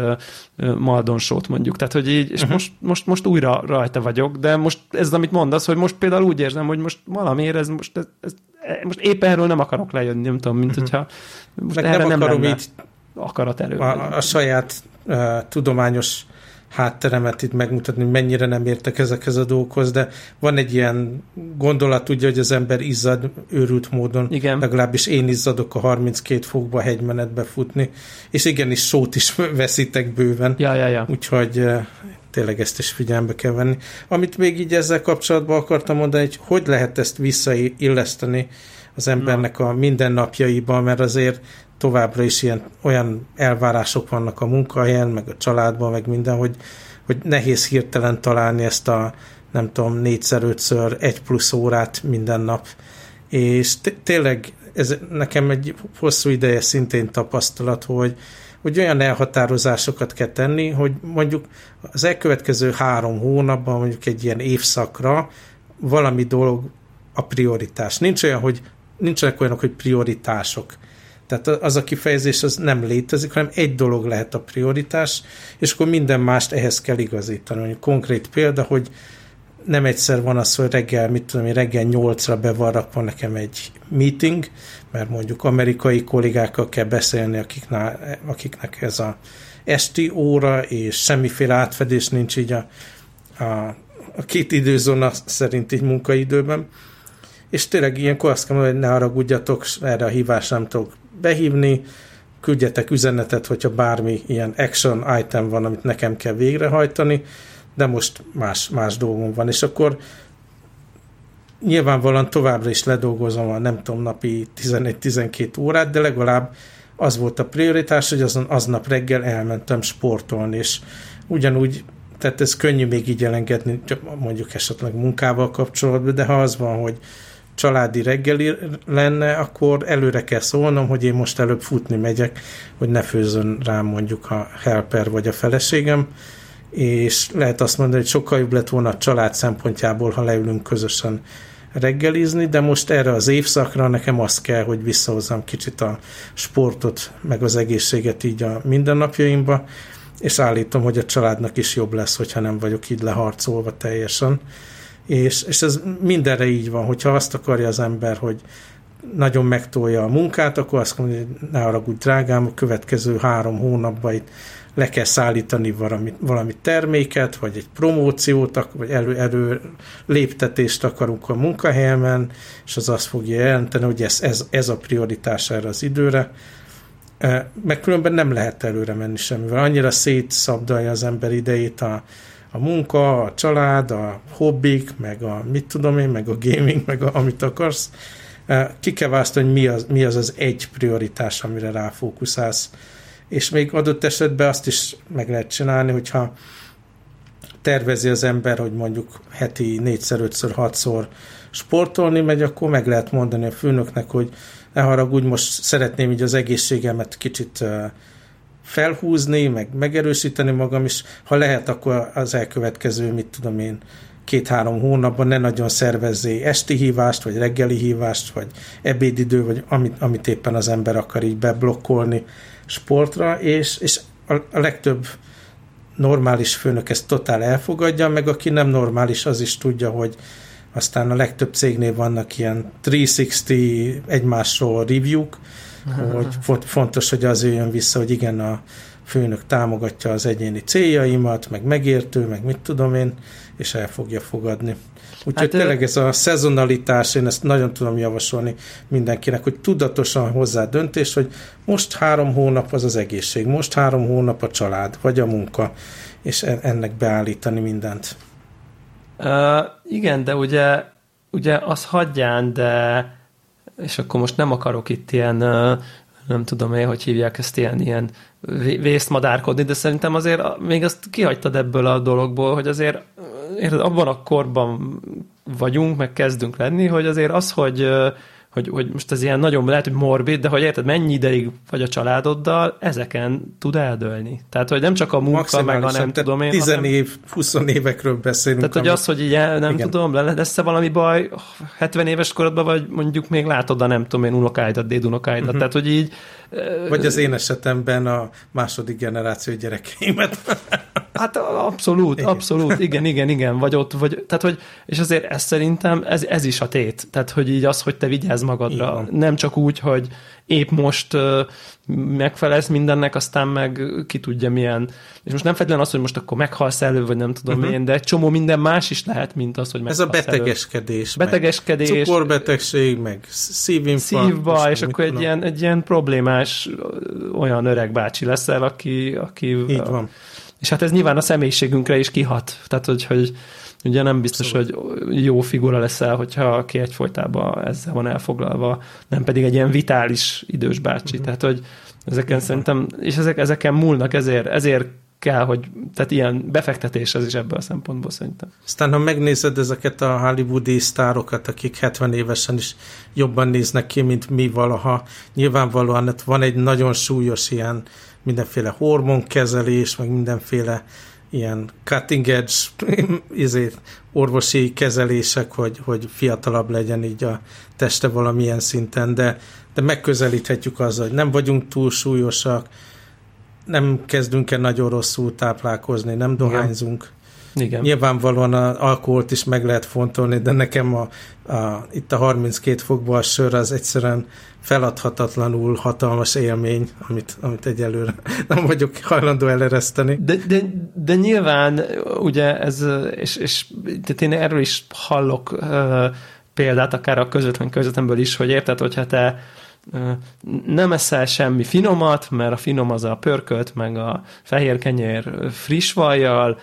maldonsót mondjuk. Tehát, hogy így, és uh-huh. most, most, most újra rajta vagyok, de most ez, amit mondasz, hogy most például úgy érzem, hogy most valamiért ez most, ez, ez, most éppen erről nem akarok lejönni, nem tudom, mint uh-huh. hogyha most Meg erre nem, akarom nem így akarat elő. A, a saját uh, tudományos hátteremet itt megmutatni, hogy mennyire nem értek ezekhez a dolgokhoz, de van egy ilyen gondolat, ugye, hogy az ember izzad őrült módon, Igen. legalábbis én izzadok a 32 fokba hegymenetbe futni, és igenis sót is [laughs] veszítek bőven, ja, ja, ja. úgyhogy eh, tényleg ezt is figyelembe kell venni. Amit még így ezzel kapcsolatban akartam mondani, hogy hogy lehet ezt visszailleszteni az embernek a mindennapjaiban, mert azért továbbra is ilyen olyan elvárások vannak a munkahelyen, meg a családban, meg minden, hogy, hogy nehéz hirtelen találni ezt a nem tudom, négyszer, ötször, egy plusz órát minden nap. És tényleg ez nekem egy hosszú ideje szintén tapasztalat, hogy, hogy olyan elhatározásokat kell tenni, hogy mondjuk az elkövetkező három hónapban, mondjuk egy ilyen évszakra valami dolog a prioritás. Nincs olyan, hogy nincsenek olyanok, hogy prioritások. Tehát az a kifejezés az nem létezik, hanem egy dolog lehet a prioritás, és akkor minden mást ehhez kell igazítani. Konkrét példa, hogy nem egyszer van az, hogy reggel, mit tudom én, reggel nyolcra be van rakva nekem egy meeting, mert mondjuk amerikai kollégákkal kell beszélni, akiknál, akiknek ez a esti óra, és semmiféle átfedés nincs így a, a, a két időzóna szerint így munkaidőben. És tényleg ilyenkor azt kell mondani, hogy ne haragudjatok, erre a hívásra nem tudok behívni, küldjetek üzenetet, hogyha bármi ilyen action item van, amit nekem kell végrehajtani, de most más, más dolgom van, és akkor nyilvánvalóan továbbra is ledolgozom a nem tudom, napi 11-12 órát, de legalább az volt a prioritás, hogy azon aznap reggel elmentem sportolni, és ugyanúgy, tehát ez könnyű még így elengedni, mondjuk esetleg munkával kapcsolatban, de ha az van, hogy családi reggeli lenne, akkor előre kell szólnom, hogy én most előbb futni megyek, hogy ne főzön rám mondjuk a helper vagy a feleségem, és lehet azt mondani, hogy sokkal jobb lett volna a család szempontjából, ha leülünk közösen reggelizni, de most erre az évszakra nekem azt kell, hogy visszahozzam kicsit a sportot, meg az egészséget így a mindennapjaimba, és állítom, hogy a családnak is jobb lesz, hogyha nem vagyok így leharcolva teljesen és, és ez mindenre így van, hogyha azt akarja az ember, hogy nagyon megtolja a munkát, akkor azt mondja, hogy ne haragudj drágám, a következő három hónapban itt le kell szállítani valami, valami terméket, vagy egy promóciót, vagy elő, elő léptetést akarunk a munkahelyemen, és az azt fogja jelenteni, hogy ez, ez, ez a prioritás erre az időre. Meg különben nem lehet előre menni semmivel. Annyira szétszabdalja az ember idejét a, a munka, a család, a hobbik, meg a mit tudom én, meg a gaming, meg a, amit akarsz. Ki kell választani, hogy mi az, mi az az egy prioritás, amire ráfókuszálsz. és még adott esetben azt is meg lehet csinálni, hogyha tervezi az ember, hogy mondjuk heti négyszer, ötször, hatszor sportolni megy, akkor meg lehet mondani a főnöknek, hogy ne haragudj, most szeretném így az egészségemet kicsit felhúzni, meg megerősíteni magam is. Ha lehet, akkor az elkövetkező, mit tudom én, két-három hónapban ne nagyon szervezzé esti hívást, vagy reggeli hívást, vagy ebédidő, vagy amit, amit éppen az ember akar így beblokkolni sportra, és, és a, a legtöbb normális főnök ezt totál elfogadja, meg aki nem normális, az is tudja, hogy aztán a legtöbb cégnél vannak ilyen 360 egymásról review-k, hogy fontos, hogy az jöjjön vissza, hogy igen, a főnök támogatja az egyéni céljaimat, meg megértő, meg mit tudom én, és el fogja fogadni. Úgyhogy hát, tényleg ez a szezonalitás, én ezt nagyon tudom javasolni mindenkinek, hogy tudatosan hozzá döntés, hogy most három hónap az az egészség, most három hónap a család, vagy a munka, és ennek beállítani mindent. Uh, igen, de ugye, ugye az hagyján, de és akkor most nem akarok itt ilyen, nem tudom én, hogy hívják ezt ilyen, ilyen vészmadárkodni, de szerintem azért még azt kihagytad ebből a dologból, hogy azért érted, abban a korban vagyunk, meg kezdünk lenni, hogy azért az, hogy hogy, hogy most ez ilyen nagyon lehet, hogy morbid, de hogy érted, mennyi ideig vagy a családoddal, ezeken tud eldőlni. Tehát, hogy nem csak a munka, meg a nem tudom én. 10 hanem... év, 20 évekről beszélünk. Tehát, hogy az, hogy így nem igen. tudom, lesz-e valami baj 70 éves korodban, vagy mondjuk még látod a nem tudom én unokáidat, dédunokáidat. Uh-huh. Tehát, hogy így vagy az én esetemben a második generáció gyerekeimet. [laughs] Hát abszolút, igen. abszolút, igen, igen, igen, vagy ott, vagy, tehát hogy, és azért ez szerintem, ez, ez is a tét, tehát hogy így az, hogy te vigyázz magadra, nem csak úgy, hogy épp most megfelelsz mindennek, aztán meg ki tudja milyen. És most nem feltétlenül az, hogy most akkor meghalsz elő, vagy nem tudom uh-huh. én, de egy csomó minden más is lehet, mint az, hogy meghalsz Ez a betegeskedés. Elő. Betegeskedés. Meg cukorbetegség, meg szívinfarktus. Szívba, és akkor egy ilyen, egy ilyen problémás olyan öreg bácsi leszel, aki... aki Így van. És hát ez nyilván a személyiségünkre is kihat. Tehát, hogy, hogy ugye nem biztos, Abszolút. hogy jó figura leszel, hogyha aki egyfolytában ezzel van elfoglalva, nem pedig egy ilyen vitális idős bácsi. Uh-huh. Tehát, hogy ezeken Igen. szerintem, és ezek, ezeken múlnak, ezért, ezért kell, hogy, tehát ilyen befektetés az is ebből a szempontból szerintem. Aztán, ha megnézed ezeket a hollywoodi sztárokat, akik 70 évesen is jobban néznek ki, mint mi valaha, nyilvánvalóan van egy nagyon súlyos ilyen mindenféle hormonkezelés, meg mindenféle ilyen cutting edge [laughs] izé, orvosi kezelések, hogy, hogy fiatalabb legyen így a teste valamilyen szinten, de, de megközelíthetjük azzal, hogy nem vagyunk túl súlyosak, nem kezdünk el nagyon rosszul táplálkozni, nem dohányzunk. Igen. Nyilvánvalóan az alkoholt is meg lehet fontolni, de nekem a, a, itt a 32 fokban a sör az egyszerűen feladhatatlanul hatalmas élmény, amit, amit egyelőre [laughs] nem vagyok hajlandó elereszteni. De, de, de nyilván ugye ez, és, és tehát én erről is hallok uh, példát, akár a közvetlen közvetlenből is, hogy érted, hogyha te nem eszel semmi finomat, mert a finom az a pörkölt, meg a fehér kenyér friss vajjal,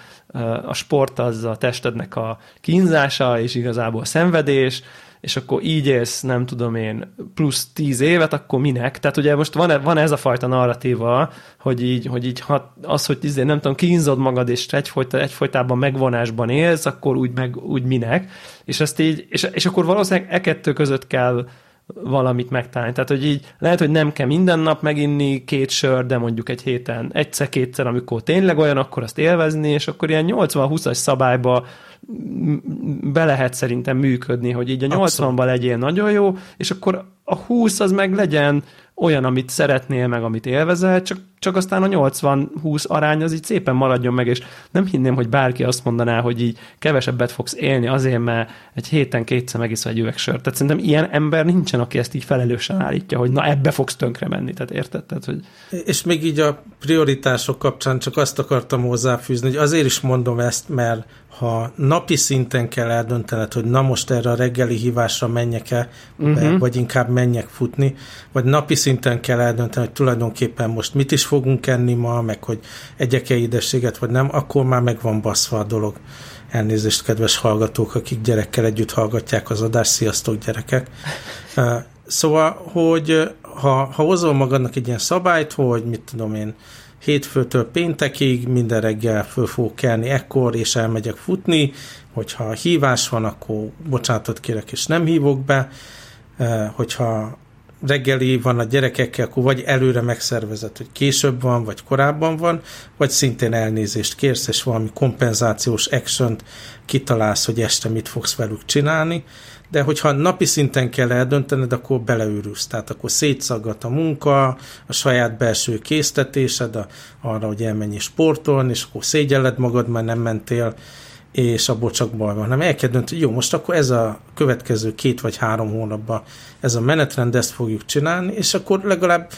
a sport az a testednek a kínzása, és igazából a szenvedés, és akkor így élsz, nem tudom én, plusz tíz évet, akkor minek? Tehát ugye most van, van ez a fajta narratíva, hogy így, hogy így hat, az, hogy tíz, nem tudom, kínzod magad, és egyfolyta, egyfolytában megvonásban élsz, akkor úgy, meg, úgy minek? És ezt így, és, és akkor valószínűleg e kettő között kell valamit megtalálni. Tehát, hogy így lehet, hogy nem kell minden nap meginni két sör, de mondjuk egy héten egyszer-kétszer, amikor tényleg olyan, akkor azt élvezni, és akkor ilyen 80-20-as szabályba be lehet szerintem működni, hogy így a 80-ban legyél nagyon jó, és akkor a 20 az meg legyen olyan, amit szeretnél, meg amit élvezel, csak, csak aztán a 80-20 arány az így szépen maradjon meg, és nem hinném, hogy bárki azt mondaná, hogy így kevesebbet fogsz élni azért, mert egy héten kétszer megiszol egy üveg sört. Tehát szerintem ilyen ember nincsen, aki ezt így felelősen állítja, hogy na ebbe fogsz tönkre menni. Tehát érted? Tehát, hogy... És még így a prioritások kapcsán csak azt akartam hozzáfűzni, hogy azért is mondom ezt, mert ha napi szinten kell eldöntened, hogy na most erre a reggeli hívásra menjek-e, uh-huh. vagy inkább menjek futni, vagy napi szinten kell eldönteni, hogy tulajdonképpen most mit is fogunk enni ma, meg hogy egyek-e édességet, vagy nem, akkor már meg van baszva a dolog. Elnézést, kedves hallgatók, akik gyerekkel együtt hallgatják az adást, sziasztok gyerekek! Szóval, hogy ha, ha hozol magadnak egy ilyen szabályt, hogy mit tudom én, hétfőtől péntekig minden reggel föl fogok kelni ekkor, és elmegyek futni, hogyha hívás van, akkor bocsánatot kérek, és nem hívok be, hogyha reggeli van a gyerekekkel, akkor vagy előre megszervezett, hogy később van, vagy korábban van, vagy szintén elnézést kérsz, és valami kompenzációs action kitalálsz, hogy este mit fogsz velük csinálni, de hogyha napi szinten kell eldöntened, akkor beleőrülsz. Tehát akkor szétszaggat a munka, a saját belső késztetésed a, arra, hogy elmenj sportolni, és akkor szégyelled magad, mert nem mentél, és abból csak baj van. Nem el kell dönteni, jó, most akkor ez a következő két vagy három hónapban ez a menetrend, ezt fogjuk csinálni, és akkor legalább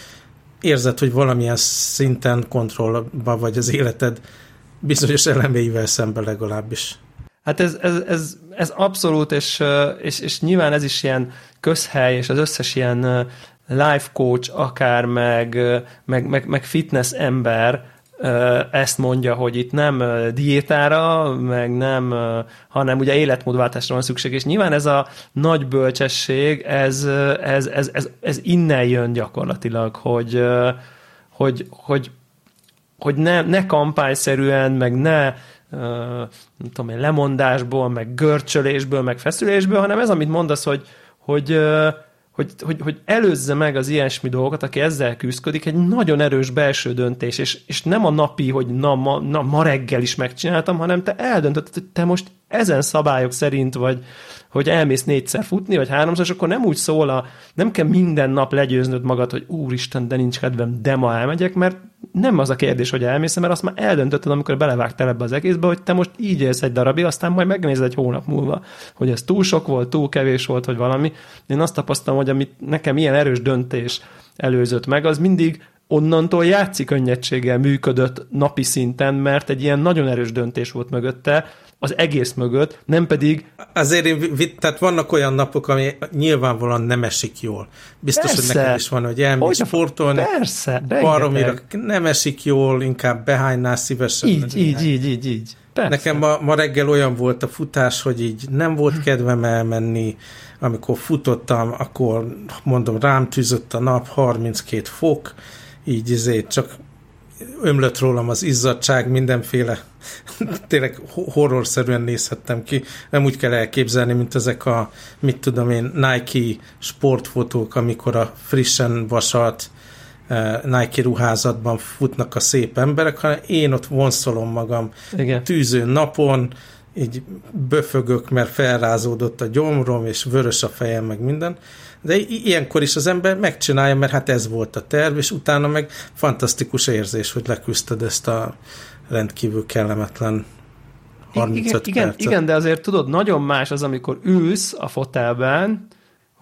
érzed, hogy valamilyen szinten kontrollba vagy az életed bizonyos eleméivel szemben legalábbis. Hát ez, ez, ez, ez abszolút, és, és, és nyilván ez is ilyen közhely, és az összes ilyen life coach akár, meg, meg, meg, meg fitness ember ezt mondja, hogy itt nem diétára, meg nem, hanem ugye életmódváltásra van szükség, és nyilván ez a nagy bölcsesség, ez, ez, ez, ez, ez innen jön gyakorlatilag, hogy, hogy, hogy, hogy ne, ne kampányszerűen, meg ne nem tudom én, lemondásból, meg görcsölésből, meg feszülésből, hanem ez, amit mondasz, hogy, hogy, hogy, hogy, hogy előzze meg az ilyesmi dolgokat, aki ezzel küzdik, egy nagyon erős belső döntés, és, és nem a napi, hogy na ma, na ma reggel is megcsináltam, hanem te eldöntötted, hogy te most ezen szabályok szerint vagy, hogy elmész négyszer futni, vagy háromszor, és akkor nem úgy szól, a, nem kell minden nap legyőznöd magad, hogy úristen, de nincs kedvem, de ma elmegyek, mert nem az a kérdés, hogy elmész, mert azt már eldöntötted, amikor belevágtál ebbe az egészbe, hogy te most így élsz egy darabig, aztán majd megnézed egy hónap múlva, hogy ez túl sok volt, túl kevés volt, vagy valami. Én azt tapasztalom, hogy amit nekem ilyen erős döntés előzött meg, az mindig onnantól játszik könnyedséggel működött napi szinten, mert egy ilyen nagyon erős döntés volt mögötte, az egész mögött, nem pedig... Azért én, tehát vannak olyan napok, ami nyilvánvalóan nem esik jól. Biztos, persze. hogy nekem is van, hogy elmész sportolni. Persze, Baromira nem esik jól, inkább behánynál szívesen. Így, így, így, így, így. Persze. Nekem ma, ma reggel olyan volt a futás, hogy így nem volt kedvem elmenni, amikor futottam, akkor mondom, rám tűzött a nap, 32 fok, így izé, csak ömlött rólam az izzadság, mindenféle [laughs] tényleg horrorszerűen nézhettem ki. Nem úgy kell elképzelni, mint ezek a, mit tudom én, Nike sportfotók, amikor a frissen vasalt uh, Nike ruházatban futnak a szép emberek, hanem én ott vonszolom magam Igen. tűző napon, így böfögök, mert felrázódott a gyomrom, és vörös a fejem, meg minden. De ilyenkor is az ember megcsinálja, mert hát ez volt a terv, és utána meg fantasztikus érzés, hogy leküzdted ezt a rendkívül kellemetlen 35 igen, percet. Igen, igen, de azért tudod, nagyon más az, amikor ülsz a fotelben,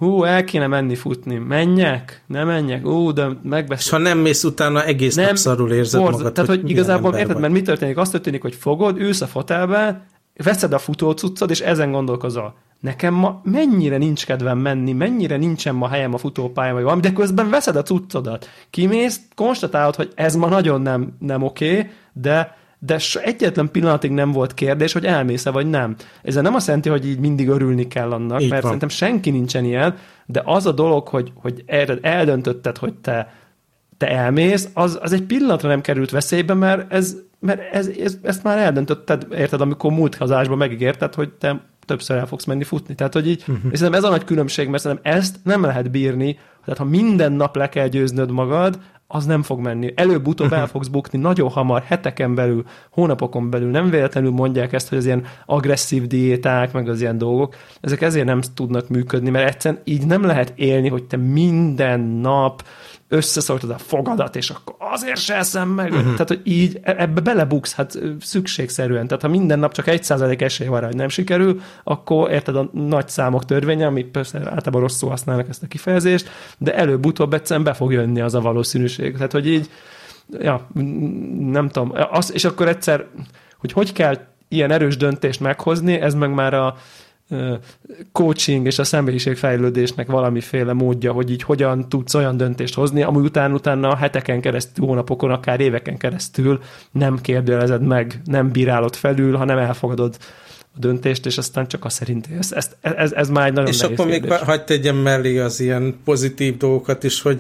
hú, el kéne menni futni, menjek, nem menjek, ú, de megbeszél. És ha nem mész utána, egész nem, nap szarul érzed forz, magad. Tehát, hogy, hogy igazából érted, vagy. mert mi történik? Az történik, hogy fogod, ülsz a fotelben, veszed a futócuccod, és ezen gondolkozol nekem ma mennyire nincs kedvem menni, mennyire nincsen ma helyem a futópályán, vagy valami, de közben veszed a cuccodat, kimész, konstatálod, hogy ez ma nagyon nem, nem oké, okay, de de egyetlen pillanatig nem volt kérdés, hogy elmész-e vagy nem. Ez nem azt jelenti, hogy így mindig örülni kell annak, így mert van. szerintem senki nincsen ilyen, de az a dolog, hogy, hogy eldöntötted, hogy te, te elmész, az, az egy pillanatra nem került veszélybe, mert ez, mert ez, ez, ezt már eldöntötted, érted, amikor múlt hazásban megígérted, hogy te többször el fogsz menni futni. Tehát, hogy így, uh-huh. és szerintem ez a nagy különbség, mert szerintem ezt nem lehet bírni, tehát ha minden nap le kell győznöd magad, az nem fog menni. Előbb-utóbb el fogsz bukni nagyon hamar, heteken belül, hónapokon belül. Nem véletlenül mondják ezt, hogy az ilyen agresszív diéták, meg az ilyen dolgok, ezek ezért nem tudnak működni, mert egyszerűen így nem lehet élni, hogy te minden nap összeszortod a fogadat, és akkor azért se eszem meg. Uh-huh. Tehát, hogy így e- ebbe belebuksz, hát szükségszerűen. Tehát, ha minden nap csak egy százalék esély van rá, hogy nem sikerül, akkor érted a nagy számok törvénye, ami persze általában rosszul használnak ezt a kifejezést, de előbb-utóbb egyszerűen be fog jönni az a valószínűség. Tehát, hogy így, ja, nem tudom, az, és akkor egyszer, hogy hogy kell ilyen erős döntést meghozni, ez meg már a, coaching és a személyiségfejlődésnek valamiféle módja, hogy így hogyan tudsz olyan döntést hozni, ami után utána heteken keresztül, hónapokon, akár éveken keresztül nem kérdőjelezed meg, nem bírálod felül, hanem elfogadod a döntést, és aztán csak azt szerint ez, ez, ez, ez már egy nagyon És akkor kérdés. még hagyd tegyem mellé az ilyen pozitív dolgokat is, hogy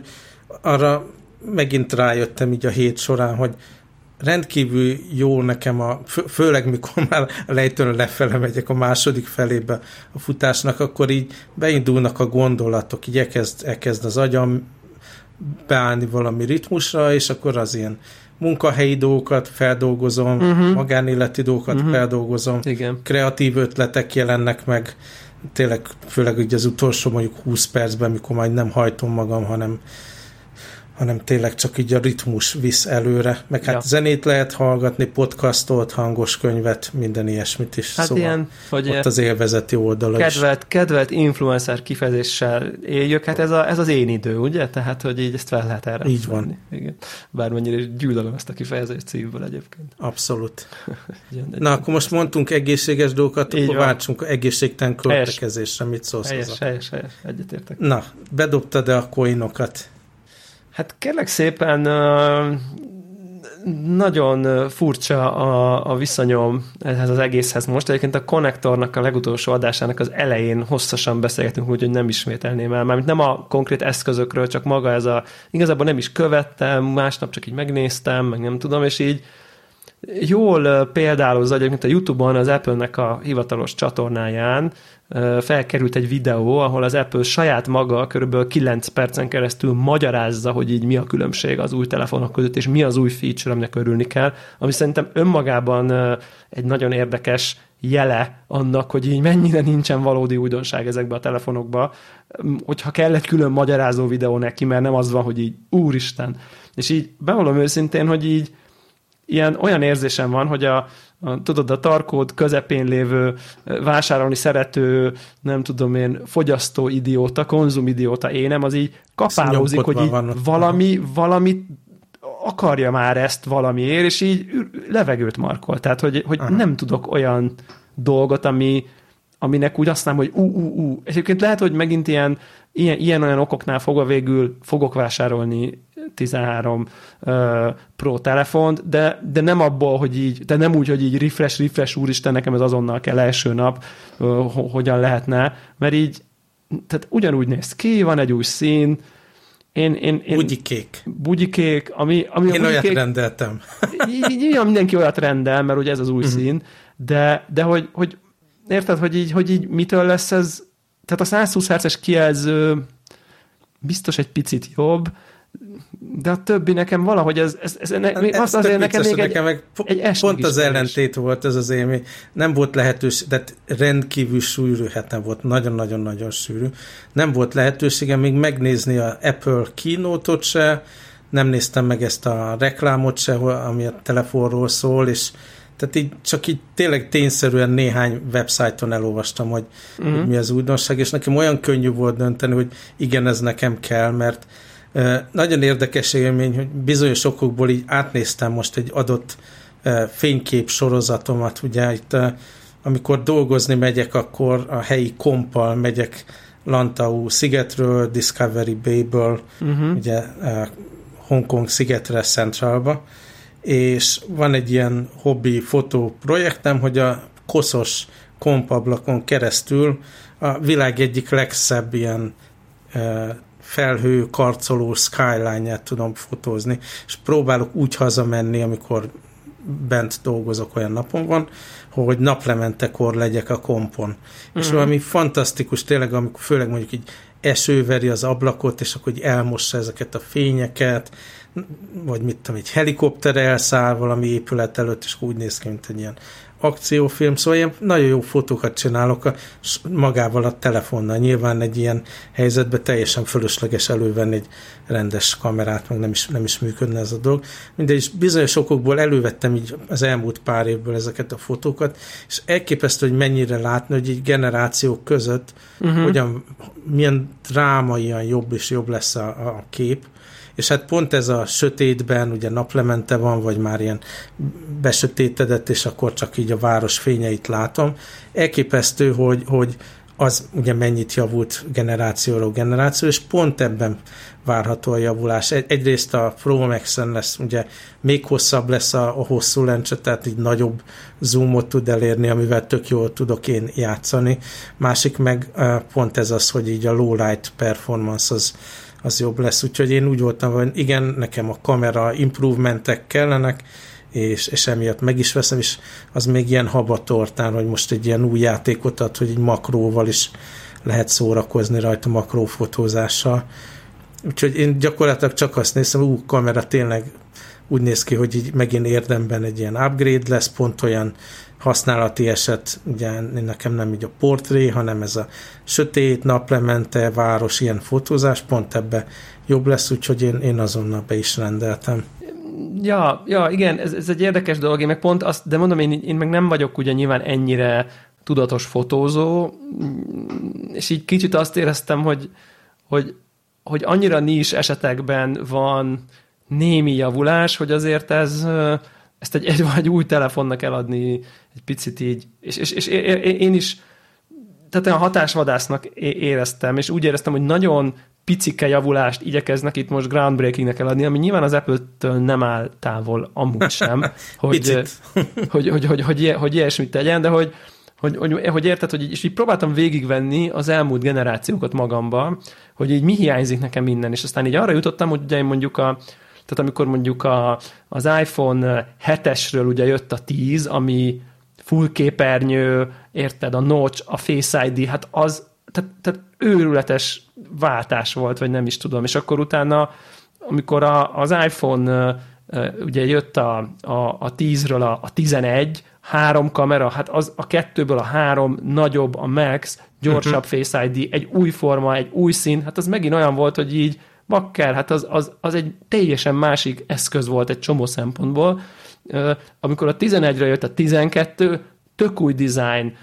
arra megint rájöttem így a hét során, hogy rendkívül jó nekem, a, fő, főleg mikor [laughs] már a lejtőn lefele megyek a második felébe a futásnak, akkor így beindulnak a gondolatok, így elkezd, elkezd az agyam beállni valami ritmusra, és akkor az ilyen munkahelyi dolgokat feldolgozom, uh-huh. magánéleti dolgokat uh-huh. feldolgozom, Igen. kreatív ötletek jelennek meg, tényleg főleg ugye az utolsó mondjuk 20 percben, mikor majd nem hajtom magam, hanem hanem tényleg csak így a ritmus visz előre, meg hát ja. zenét lehet hallgatni, podcastot, hangos könyvet, minden ilyesmit is. Hát szóval ilyen, hogy ott az élvezeti oldala kedvelt, is. Kedvelt influencer kifejezéssel éljük, hát ez, a, ez az én idő, ugye? Tehát, hogy így ezt fel lehet erre. Így van. Igen. Bármennyire is gyűlölöm ezt a kifejezést szívből egyébként. Abszolút. [laughs] Na, akkor most mondtunk egészséges dolgokat, így akkor van. váltsunk egészségtelen költekezésre. Mit szólsz helyes, hozzá? Helyes, helyes, egyetértek. Na, bedobtad-e a coinokat? Hát kérlek szépen nagyon furcsa a, a viszonyom ehhez az egészhez most. Egyébként a Connectornak a legutolsó adásának az elején hosszasan beszélgetünk, úgyhogy nem ismételném el. Mármint nem a konkrét eszközökről, csak maga ez a... Igazából nem is követtem, másnap csak így megnéztem, meg nem tudom, és így jól példálozza egyébként a YouTube-on az Apple-nek a hivatalos csatornáján felkerült egy videó, ahol az Apple saját maga körülbelül 9 percen keresztül magyarázza, hogy így mi a különbség az új telefonok között, és mi az új feature, aminek örülni kell, ami szerintem önmagában egy nagyon érdekes jele annak, hogy így mennyire nincsen valódi újdonság ezekbe a telefonokba, hogyha kell egy külön magyarázó videó neki, mert nem az van, hogy így úristen. És így bevallom őszintén, hogy így ilyen olyan érzésem van, hogy a, a, tudod, a tarkód közepén lévő, vásárolni szerető, nem tudom én, fogyasztó idióta, konzum idióta énem, az így kapálózik, hogy így valami, valami akarja már ezt valamiért, és így levegőt markol. Tehát, hogy, hogy nem tudok olyan dolgot, ami, aminek úgy azt hogy ú, ú, ú. És egyébként lehet, hogy megint ilyen, ilyen, ilyen olyan okoknál fogva végül fogok vásárolni 13 uh, Pro telefont, de, de nem abból, hogy így, de nem úgy, hogy így refresh, refresh, úristen, nekem ez azonnal kell első nap, uh, hogyan lehetne, mert így, tehát ugyanúgy néz ki, van egy új szín, én, én, én, bugyikék. Bugyikék, ami, ami én a bugyikék, olyat rendeltem. így, mindenki olyat rendel, mert ugye ez az új uh-huh. szín, de, de hogy, hogy érted, hogy így, hogy így mitől lesz ez, tehát a 120 Hz-es kijelző biztos egy picit jobb, de a többi nekem valahogy ez, ez, ez, ne, ez azt azért nekem még nekem egy, meg egy Pont az ellentét volt ez az élmény. Nem volt lehetőség, de rendkívül sűrű hetem volt, nagyon-nagyon-nagyon sűrű. Nem volt lehetőségem még megnézni a Apple kínótot se, nem néztem meg ezt a reklámot se, ami a telefonról szól, és tehát így csak így tényleg tényszerűen néhány websájton elolvastam, hogy, uh-huh. hogy mi az újdonság, és nekem olyan könnyű volt dönteni, hogy igen, ez nekem kell, mert nagyon érdekes élmény, hogy bizonyos okokból így átnéztem most egy adott fénykép sorozatomat, ugye itt amikor dolgozni megyek, akkor a helyi kompal megyek Lantau szigetről, Discovery Bay-ből, uh-huh. ugye Hongkong szigetre, Centralba, és van egy ilyen hobbi fotó projektem, hogy a koszos kompablakon keresztül a világ egyik legszebb ilyen felhő karcoló skyline-ját tudom fotózni, és próbálok úgy hazamenni, amikor bent dolgozok olyan napon van, hogy naplementekor legyek a kompon. Uh-huh. És mhm. valami fantasztikus tényleg, amikor főleg mondjuk így eső veri az ablakot, és akkor így elmossa ezeket a fényeket, vagy mit tudom, egy helikopter elszáll valami épület előtt, és úgy néz ki, mint egy ilyen akciófilm, szóval ilyen nagyon jó fotókat csinálok a, magával a telefonnal. Nyilván egy ilyen helyzetben teljesen fölösleges elővenni egy rendes kamerát, meg nem is, nem is működne ez a dolog. Mindegy, és bizonyos okokból elővettem így az elmúlt pár évből ezeket a fotókat, és elképesztő, hogy mennyire látni, hogy egy generációk között uh-huh. hogyan, milyen drámaian jobb és jobb lesz a, a kép, és hát pont ez a sötétben, ugye naplemente van, vagy már ilyen besötétedett, és akkor csak így a város fényeit látom. Elképesztő, hogy, hogy az ugye mennyit javult generációról generáció, és pont ebben várható a javulás. Egy, egyrészt a Pro Max-en lesz, ugye még hosszabb lesz a, a hosszú lencse, tehát így nagyobb zoomot tud elérni, amivel tök jól tudok én játszani. Másik meg pont ez az, hogy így a low light performance az, az jobb lesz, úgyhogy én úgy voltam, hogy igen, nekem a kamera improvementek kellenek, és, és emiatt meg is veszem, és az még ilyen habatortán, hogy most egy ilyen új játékot ad, hogy egy makróval is lehet szórakozni rajta makrófotózással. Úgyhogy én gyakorlatilag csak azt nézem, ú, kamera tényleg úgy néz ki, hogy így megint érdemben egy ilyen upgrade lesz, pont olyan használati eset, ugye nekem nem így a portré, hanem ez a sötét, naplemente, város, ilyen fotózás, pont ebbe jobb lesz, úgyhogy én, én azonnal be is rendeltem. Ja, ja, igen, ez, ez egy érdekes dolog, én meg pont azt, de mondom, én, én meg nem vagyok ugye nyilván ennyire tudatos fotózó, és így kicsit azt éreztem, hogy, hogy, hogy annyira nis esetekben van némi javulás, hogy azért ez, ezt egy, egy vagy új telefonnak eladni egy picit így, és, és, és én is tehát olyan hatásvadásznak éreztem, és úgy éreztem, hogy nagyon picike javulást igyekeznek itt most groundbreakingnek eladni, ami nyilván az Apple-től nem áll távol amúgy sem, [laughs] hogy, hogy, hogy, hogy, hogy, hogy ilyesmit tegyen, de hogy, hogy, hogy, hogy érted, hogy így, és így próbáltam végigvenni az elmúlt generációkat magamba, hogy így mi hiányzik nekem minden, és aztán így arra jutottam, hogy ugye én mondjuk a, tehát amikor mondjuk a, az iPhone 7-esről ugye jött a 10, ami full képernyő, érted, a notch, a Face ID, hát az, tehát, tehát őrületes váltás volt, vagy nem is tudom, és akkor utána, amikor a, az iPhone ugye jött a, a, a 10-ről a, a 11, három kamera, hát az a kettőből a három nagyobb, a Max, gyorsabb uh-huh. Face ID, egy új forma, egy új szín, hát az megint olyan volt, hogy így bakker, hát az, az, az egy teljesen másik eszköz volt egy csomó szempontból. Amikor a 11-re jött a 12, tök új design,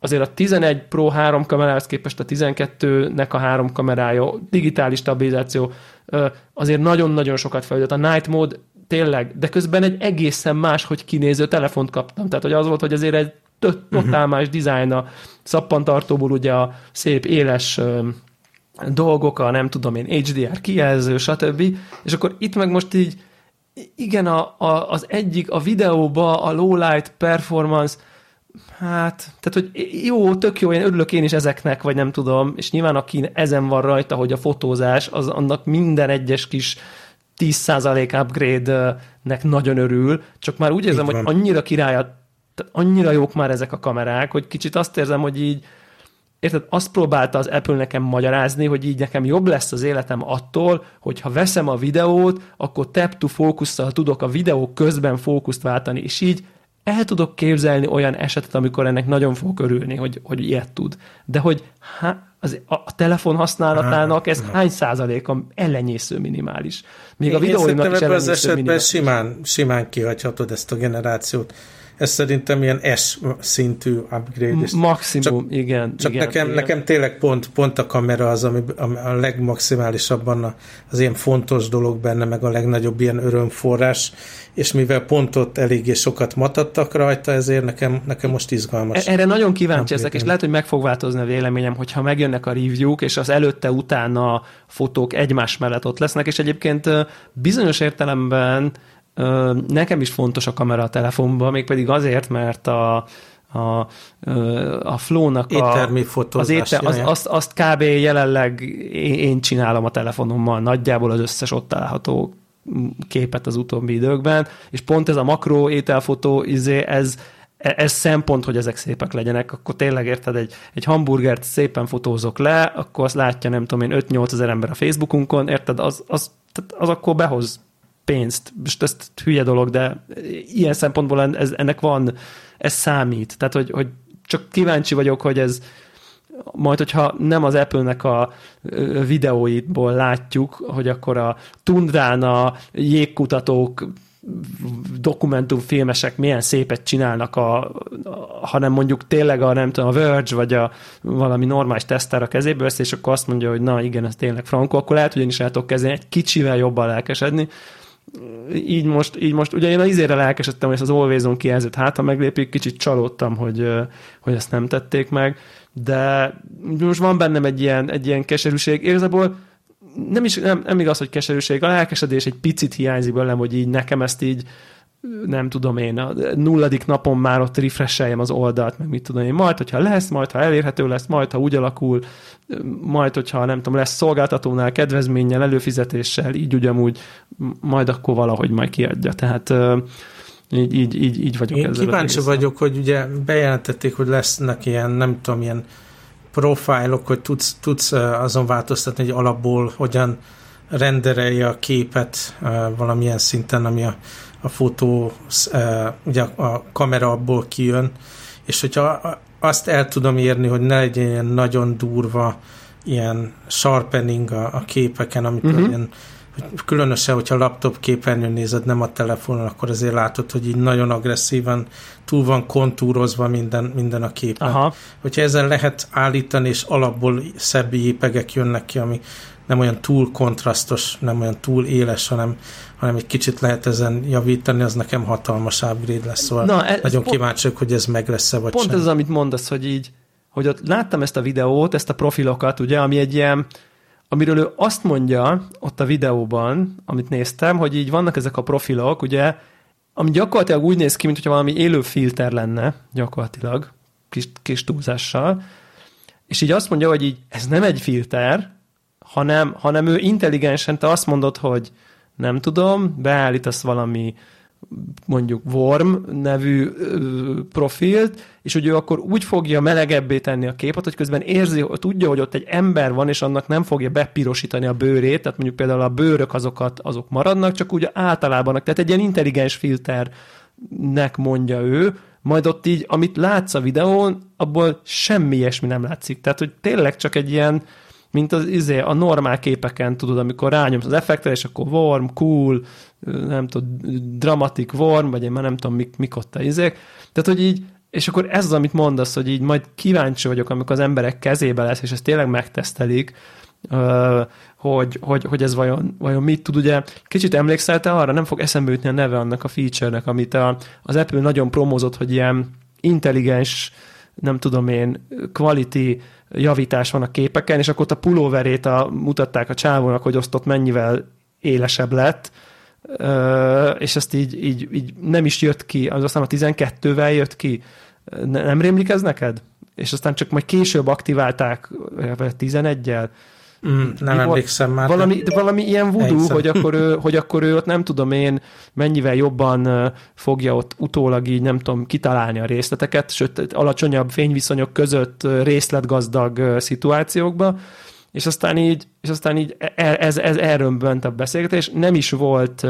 azért a 11 Pro három kamerához képest a 12-nek a három kamerája, digitális stabilizáció, azért nagyon-nagyon sokat fejlődött. A Night Mode tényleg, de közben egy egészen más, hogy kinéző telefont kaptam. Tehát, hogy az volt, hogy azért egy totál más dizájn a szappantartóból ugye a szép éles dolgok, a nem tudom én, HDR kijelző, stb. És akkor itt meg most így, igen, a, a, az egyik, a videóba a low light performance, hát, tehát, hogy jó, tök jó, én örülök én is ezeknek, vagy nem tudom, és nyilván aki ezen van rajta, hogy a fotózás, az annak minden egyes kis 10% upgrade-nek nagyon örül, csak már úgy érzem, hogy annyira király, annyira jók már ezek a kamerák, hogy kicsit azt érzem, hogy így, érted, azt próbálta az Apple nekem magyarázni, hogy így nekem jobb lesz az életem attól, hogy ha veszem a videót, akkor tap to focus tudok a videó közben fókuszt váltani, és így el tudok képzelni olyan esetet, amikor ennek nagyon fog örülni, hogy, hogy ilyet tud. De hogy há, az, a, a telefon használatának ez hány százaléka ellenyésző minimális. Még a videóimnak is az esetben minimális. simán, simán kihagyhatod ezt a generációt ez szerintem ilyen S szintű upgrade. Maximum, csak, igen. Csak igen, nekem, igen. nekem tényleg pont, pont a kamera az, ami a legmaximálisabban az ilyen fontos dolog benne, meg a legnagyobb ilyen örömforrás, és mivel pont ott eléggé sokat matattak rajta, ezért nekem, nekem most izgalmas. E- erre nagyon kíváncsi ezek, és lehet, hogy meg fog változni a véleményem, hogyha megjönnek a review-k, és az előtte-utána fotók egymás mellett ott lesznek, és egyébként bizonyos értelemben Nekem is fontos a kamera a telefonban, mégpedig azért, mert a, a, a Flow-nak a, az étel, az, azt, azt kb. jelenleg én csinálom a telefonommal, nagyjából az összes ott található képet az utóbbi időkben, és pont ez a makro ételfotó, izé, ez, ez szempont, hogy ezek szépek legyenek, akkor tényleg érted, egy, egy hamburgert szépen fotózok le, akkor azt látja, nem tudom én, 5-8 ezer ember a Facebookunkon, érted, az, az, az akkor behoz pénzt. Most ez hülye dolog, de ilyen szempontból ez, ennek van, ez számít. Tehát, hogy, hogy csak kíváncsi vagyok, hogy ez majd, hogyha nem az Apple-nek a videóitból látjuk, hogy akkor a tundrán a jégkutatók dokumentumfilmesek milyen szépet csinálnak, a, a, hanem mondjuk tényleg a, nem tudom, a Verge, vagy a valami normális teszter a kezébe veszi, és akkor azt mondja, hogy na igen, ez tényleg frankó, akkor lehet, hogy én is el tudok kezdeni egy kicsivel jobban lelkesedni, így most, így most, ugye én az izére lelkesedtem, hogy ezt az Always On kijelzőt hátra meglépik, kicsit csalódtam, hogy, hogy ezt nem tették meg, de most van bennem egy ilyen, egy ilyen keserűség. Igazából nem, is, nem, nem igaz, hogy keserűség, a lelkesedés egy picit hiányzik belem, hogy így nekem ezt így nem tudom én, a nulladik napon már ott refresheljem az oldalt, meg mit tudom én, majd, hogyha lesz, majd, ha elérhető lesz, majd, ha úgy alakul, majd, hogyha nem tudom, lesz szolgáltatónál kedvezménnyel, előfizetéssel, így ugyanúgy, majd akkor valahogy majd kiadja. Tehát így, így, így, így vagyok Én ezzel kíváncsi vagyok, hogy ugye bejelentették, hogy lesznek ilyen, nem tudom, ilyen profilok, hogy tudsz, tudsz azon változtatni, hogy alapból hogyan renderelje a képet valamilyen szinten, ami a a fotó, ugye a kamera abból kijön, és hogyha azt el tudom érni, hogy ne legyen ilyen nagyon durva ilyen sharpening a, a képeken, amit uh-huh. ilyen, különösen, hogyha laptop képernyőn nézed, nem a telefonon, akkor azért látod, hogy így nagyon agresszívan túl van kontúrozva minden, minden a képen. Aha. Hogyha ezen lehet állítani, és alapból szebb jépegek jönnek ki, ami nem olyan túl kontrasztos, nem olyan túl éles, hanem, hanem egy kicsit lehet ezen javítani, az nekem hatalmas upgrade lesz. Szóval Na, ez nagyon kíváncsiak, hogy ez meg lesz-e, vagy Pont sem. ez az, amit mondasz, hogy így, hogy ott láttam ezt a videót, ezt a profilokat, ugye, ami egy ilyen, amiről ő azt mondja ott a videóban, amit néztem, hogy így vannak ezek a profilok, ugye, ami gyakorlatilag úgy néz ki, mintha valami élő filter lenne, gyakorlatilag, kis, kis túlzással, és így azt mondja, hogy így ez nem egy filter, hanem, hanem ő intelligensen, te azt mondod, hogy nem tudom, beállítasz valami mondjuk Worm nevű ö, profilt, és hogy ő akkor úgy fogja melegebbé tenni a képet, hogy közben érzi, tudja, hogy ott egy ember van, és annak nem fogja bepirosítani a bőrét, tehát mondjuk például a bőrök azokat, azok maradnak, csak úgy általában, tehát egy ilyen intelligens filternek mondja ő, majd ott így, amit látsz a videón, abból semmi ilyesmi nem látszik. Tehát, hogy tényleg csak egy ilyen, mint az izé, a normál képeken, tudod, amikor rányomsz az effektre, és akkor warm, cool, nem tudom, dramatic warm, vagy én már nem tudom, mik, mik ott a izék. Tehát, hogy így, és akkor ez az, amit mondasz, hogy így majd kíváncsi vagyok, amikor az emberek kezébe lesz, és ezt tényleg megtesztelik, hogy, hogy, hogy ez vajon, vajon mit tud. Ugye kicsit emlékszel te arra, nem fog eszembe jutni a neve annak a feature-nek, amit a, az Apple nagyon promózott, hogy ilyen intelligens, nem tudom én, quality javítás van a képeken, és akkor ott a pulóverét a, mutatták a csávónak, hogy osztott mennyivel élesebb lett, és ezt így, így, így nem is jött ki, az aztán a 12-vel jött ki. Nem rémlik ez neked? És aztán csak majd később aktiválták, vagy 11-jel, Mm, nem Mi emlékszem már. Valami, de valami ilyen voodoo, hogy akkor, ő, hogy akkor ő ott nem tudom én mennyivel jobban fogja ott utólag így nem tudom kitalálni a részleteket, sőt alacsonyabb fényviszonyok között részletgazdag szituációkba, és aztán így, és aztán így e, e, ez, ez erről a beszélgetés, nem is volt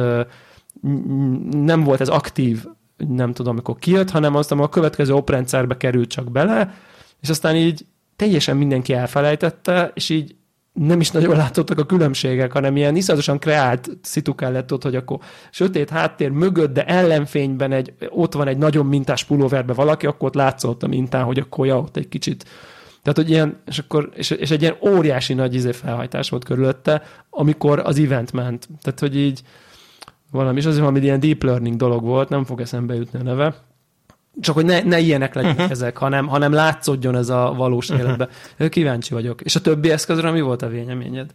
nem volt ez aktív, nem tudom, amikor kijött, hanem aztán a következő oprendszerbe került csak bele, és aztán így teljesen mindenki elfelejtette, és így nem is nagyon látottak a különbségek, hanem ilyen iszonyatosan kreált szitukán lett ott, hogy akkor sötét háttér mögött, de ellenfényben egy, ott van egy nagyon mintás pulóverbe valaki, akkor ott látszott a mintán, hogy akkor ja, ott egy kicsit tehát, hogy ilyen, és, akkor, és, és egy ilyen óriási nagy izé felhajtás volt körülötte, amikor az event ment. Tehát, hogy így valami, és azért valami ilyen deep learning dolog volt, nem fog eszembe jutni a neve, csak hogy ne, ne ilyenek legyenek uh-huh. ezek, hanem, hanem látszódjon ez a valós uh-huh. életbe. Kíváncsi vagyok. És a többi eszközre mi volt a véleményed?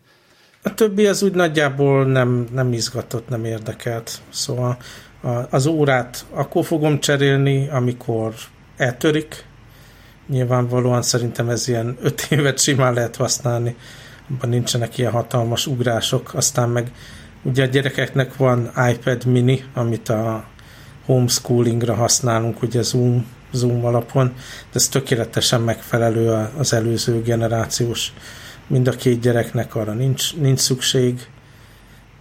A többi az úgy nagyjából nem, nem izgatott, nem érdekelt. Szóval a, az órát akkor fogom cserélni, amikor eltörik. Nyilvánvalóan szerintem ez ilyen öt évet simán lehet használni. Abban nincsenek ilyen hatalmas ugrások. Aztán meg ugye a gyerekeknek van iPad mini, amit a homeschoolingra használunk, ugye Zoom, Zoom alapon, de ez tökéletesen megfelelő az előző generációs mind a két gyereknek arra nincs, nincs szükség.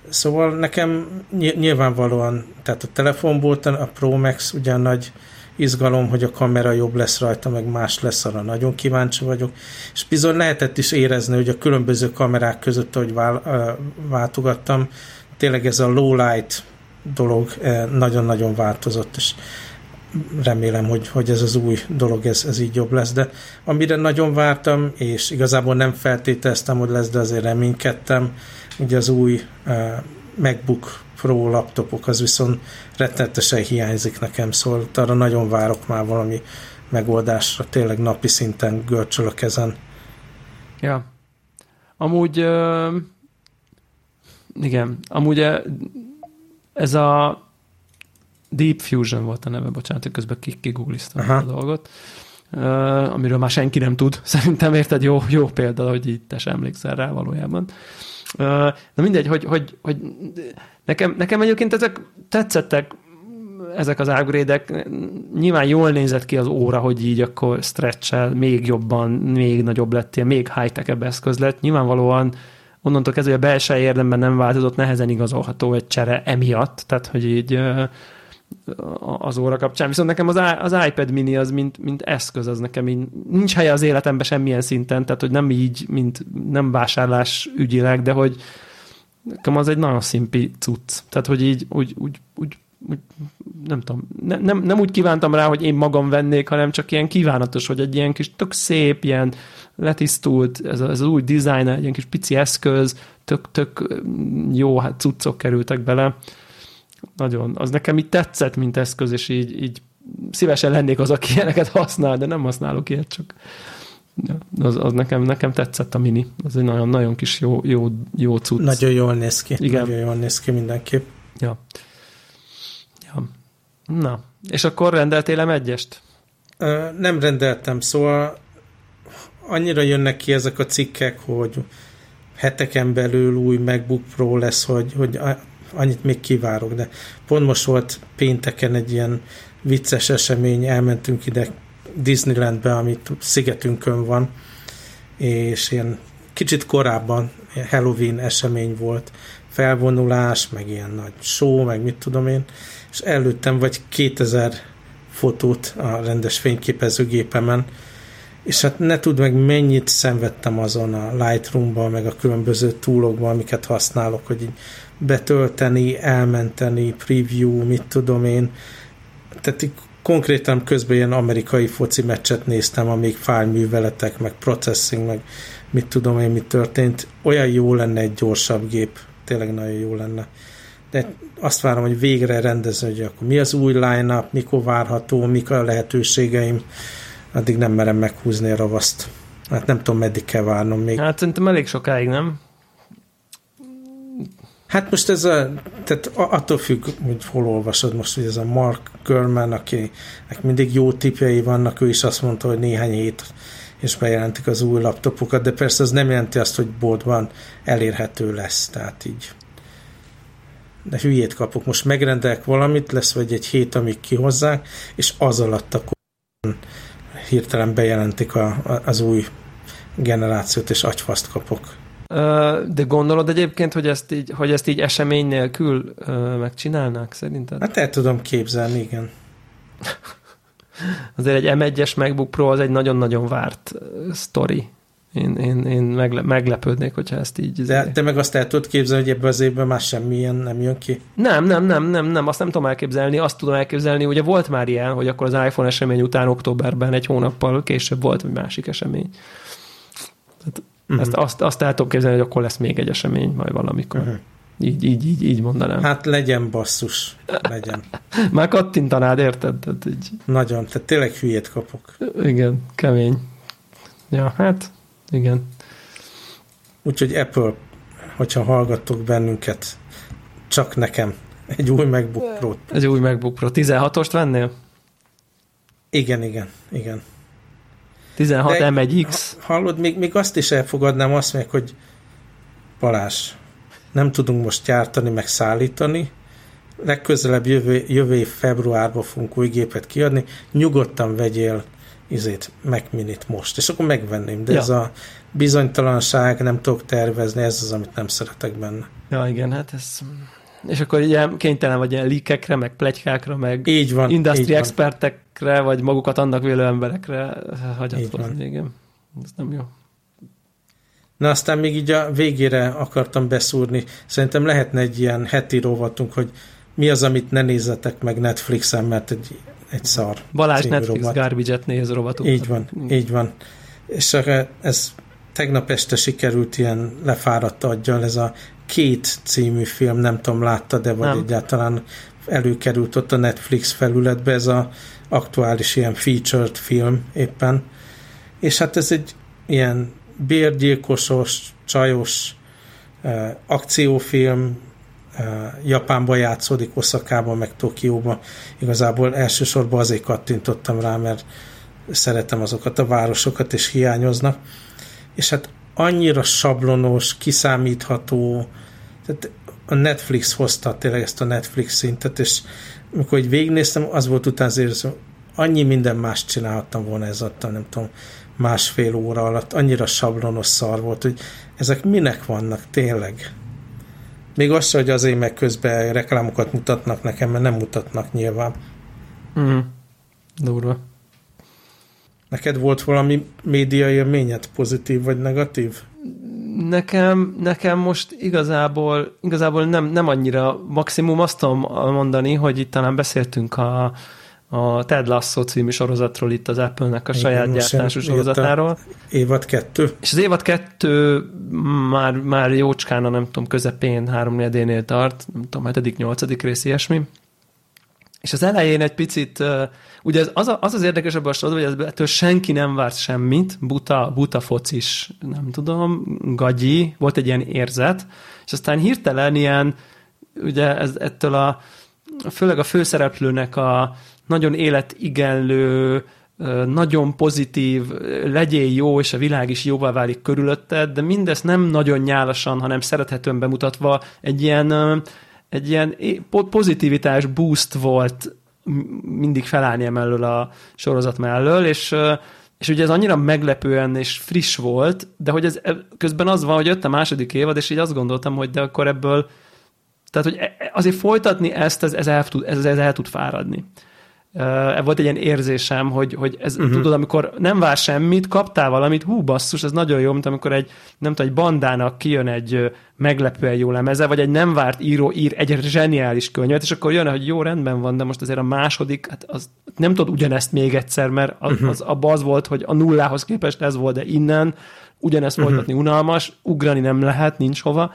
Szóval nekem nyilvánvalóan, tehát a telefonból a Pro Max ugyan nagy izgalom, hogy a kamera jobb lesz rajta, meg más lesz, arra nagyon kíváncsi vagyok. És bizony lehetett is érezni, hogy a különböző kamerák között, ahogy váltogattam, tényleg ez a low light dolog eh, nagyon-nagyon változott, és remélem, hogy, hogy ez az új dolog, ez, ez így jobb lesz, de amire nagyon vártam, és igazából nem feltételeztem, hogy lesz, de azért reménykedtem, ugye az új uh, MacBook Pro laptopok, az viszont rettenetesen hiányzik nekem, szóval arra nagyon várok már valami megoldásra, tényleg napi szinten görcsölök ezen. Ja. Amúgy uh, igen, amúgy ez a Deep Fusion volt a neve, bocsánat, hogy közben kigoogliztam a dolgot, uh, amiről már senki nem tud. [laughs] Szerintem érted, jó, jó példa, hogy itt te sem emlékszel rá valójában. Uh, na mindegy, hogy, hogy, hogy nekem, nekem egyébként ezek tetszettek, ezek az upgrade nyilván jól nézett ki az óra, hogy így akkor stretch még jobban, még nagyobb lettél, még high-tech eszköz lett. Nyilvánvalóan onnantól kezdve, hogy a belső érdemben nem változott, nehezen igazolható egy csere emiatt, tehát hogy így az óra kapcsán. Viszont nekem az, az iPad mini az, mint, mint eszköz, az nekem így, nincs helye az életemben semmilyen szinten, tehát hogy nem így, mint nem vásárlás ügyileg, de hogy nekem az egy nagyon szimpi cucc. Tehát, hogy így úgy, úgy, úgy, nem tudom, ne, nem, nem úgy kívántam rá, hogy én magam vennék, hanem csak ilyen kívánatos, hogy egy ilyen kis tök szép, ilyen letisztult, ez, ez az új design, egy ilyen kis pici eszköz, tök, tök jó hát cuccok kerültek bele nagyon, az nekem így tetszett, mint eszköz, és így, így szívesen lennék az, aki ilyeneket használ, de nem használok ilyet, csak az, az nekem, nekem tetszett a mini. Az egy nagyon, nagyon kis jó, jó, jó cucc. Nagyon jól néz ki. Igen. Nagyon jól néz ki mindenképp. Ja. ja. Na, és akkor rendeltél egyest? Ö, nem rendeltem, szóval annyira jönnek ki ezek a cikkek, hogy heteken belül új MacBook Pro lesz, hogy, hogy annyit még kivárok, de pont most volt pénteken egy ilyen vicces esemény, elmentünk ide Disneylandbe, amit szigetünkön van, és ilyen kicsit korábban Halloween esemény volt, felvonulás, meg ilyen nagy show, meg mit tudom én, és előttem vagy 2000 fotót a rendes fényképezőgépemen, és hát ne tud meg mennyit szenvedtem azon a Lightroom-ban, meg a különböző túlokban, amiket használok, hogy így betölteni, elmenteni, preview, mit tudom én. Tehát így konkrétan közben ilyen amerikai foci meccset néztem, amíg fájlműveletek, meg processing, meg mit tudom én, mi történt. Olyan jó lenne egy gyorsabb gép, tényleg nagyon jó lenne. De azt várom, hogy végre rendezni, hogy akkor mi az új line-up, mikor várható, mik a lehetőségeim, addig nem merem meghúzni a ravaszt. Hát nem tudom, meddig kell várnom még. Hát szerintem elég sokáig, nem? Hát most ez a, tehát attól függ, hogy hol olvasod most, hogy ez a Mark Gurman, akinek mindig jó tipjei vannak, ő is azt mondta, hogy néhány hét és bejelentik az új laptopokat, de persze az nem jelenti azt, hogy boltban elérhető lesz, tehát így de hülyét kapok. Most megrendelek valamit, lesz vagy egy hét, amíg kihozzák, és az alatt akkor hirtelen bejelentik a, a, az új generációt, és agyfaszt kapok. De gondolod egyébként, hogy ezt így, hogy ezt így esemény nélkül megcsinálnák szerinted? Hát el tudom képzelni, igen. [laughs] Azért egy M1-es MacBook Pro az egy nagyon-nagyon várt sztori. Én, én, én megle, meglepődnék, hogyha ezt így... De te meg azt el tudod képzelni, hogy ebben az évben már semmilyen nem jön ki? Nem, nem, nem, nem, nem, azt nem tudom elképzelni. Azt tudom elképzelni, ugye volt már ilyen, hogy akkor az iPhone esemény után októberben egy hónappal később volt egy másik esemény. Tehát Uh-huh. Ezt, azt, azt el tudom képzelni, hogy akkor lesz még egy esemény majd valamikor. Uh-huh. Így, így, így, így mondanám. Hát legyen basszus, legyen. [laughs] Már kattintanád, érted? Tehát így. Nagyon, tehát tényleg hülyét kapok. Igen, kemény. Ja, hát, igen. Úgyhogy Apple, hogyha hallgattok bennünket, csak nekem egy új MacBook Pro. Egy új MacBook Pro. 16-ost vennél? Igen, igen, igen. 16 De, M1X. Hallod, még, még azt is elfogadnám, azt meg, hogy Balázs, nem tudunk most gyártani, meg szállítani, legközelebb jövő, jövő év februárban fogunk új gépet kiadni, nyugodtan vegyél izét, Mac Minit most, és akkor megvenném, de ja. ez a bizonytalanság, nem tudok tervezni, ez az, amit nem szeretek benne. Ja, igen, hát ez és akkor ugye kénytelen vagy ilyen líkekre, meg plegykákra, meg így van, industry így expertekre, van. vagy magukat annak vélő emberekre hagyatkozni. Igen. Ez nem jó. Na aztán még így a végére akartam beszúrni. Szerintem lehetne egy ilyen heti rovatunk, hogy mi az, amit ne nézzetek meg Netflixen, mert egy, egy szar. Balázs Netflix rovat. garbage-et néz rovatunk. Így van, így van. És ez tegnap este sikerült ilyen lefáradt adjal, ez a Két című film, nem tudom, látta, de vagy nem. egyáltalán előkerült ott a Netflix felületbe, ez a aktuális ilyen featured film éppen. És hát ez egy ilyen bérgyilkosos, csajos uh, akciófilm, Japánban játszódik, Oszakában, meg Tokióban. Igazából elsősorban azért kattintottam rá, mert szeretem azokat a városokat, és hiányoznak. És hát annyira sablonos, kiszámítható, tehát a Netflix hozta tényleg ezt a Netflix szintet, és amikor így végignéztem, az volt utána az annyi minden más csinálhattam volna ez adta, nem tudom, másfél óra alatt, annyira sablonos szar volt, hogy ezek minek vannak tényleg. Még az hogy azért meg közben reklámokat mutatnak nekem, mert nem mutatnak nyilván. Mm. Durva. Neked volt valami média élményed, pozitív vagy negatív? Nekem, nekem most igazából, igazából nem, nem annyira, maximum azt tudom mondani, hogy itt talán beszéltünk a, a Ted Lasso című sorozatról itt az Apple-nek a Igen, saját gyártású sorozatáról. Évad kettő. És az évad kettő már, már jócskán a nem tudom, közepén, három tart, nem tudom, hetedik, nyolcadik rész, ilyesmi. És az elején egy picit, ugye az az, az, az érdekes ebben a sorozatban, hogy ettől senki nem várt semmit, buta, buta focis, nem tudom, gagyi, volt egy ilyen érzet, és aztán hirtelen ilyen, ugye ez, ettől a, főleg a főszereplőnek a nagyon életigenlő, nagyon pozitív, legyél jó, és a világ is jóvá válik körülötted, de mindezt nem nagyon nyálasan, hanem szerethetően bemutatva egy ilyen egy ilyen pozitivitás boost volt mindig felállni emellől a sorozat mellől, és és ugye ez annyira meglepően és friss volt, de hogy ez közben az van, hogy jött a második évad, és így azt gondoltam, hogy de akkor ebből, tehát hogy e, azért folytatni ezt, ez, ez, el, tud, ez, ez el tud fáradni uh, volt egy ilyen érzésem, hogy, hogy ez, uh-huh. tudod, amikor nem vár semmit, kaptál valamit, hú basszus, ez nagyon jó, mint amikor egy, nem tudom, egy bandának kijön egy meglepően jó lemeze, vagy egy nem várt író ír egy zseniális könyvet, és akkor jön, hogy jó, rendben van, de most azért a második, hát az, nem tudod ugyanezt még egyszer, mert az, uh-huh. az, abban az volt, hogy a nullához képest ez volt, de innen ugyanezt uh-huh. folytatni unalmas, ugrani nem lehet, nincs hova,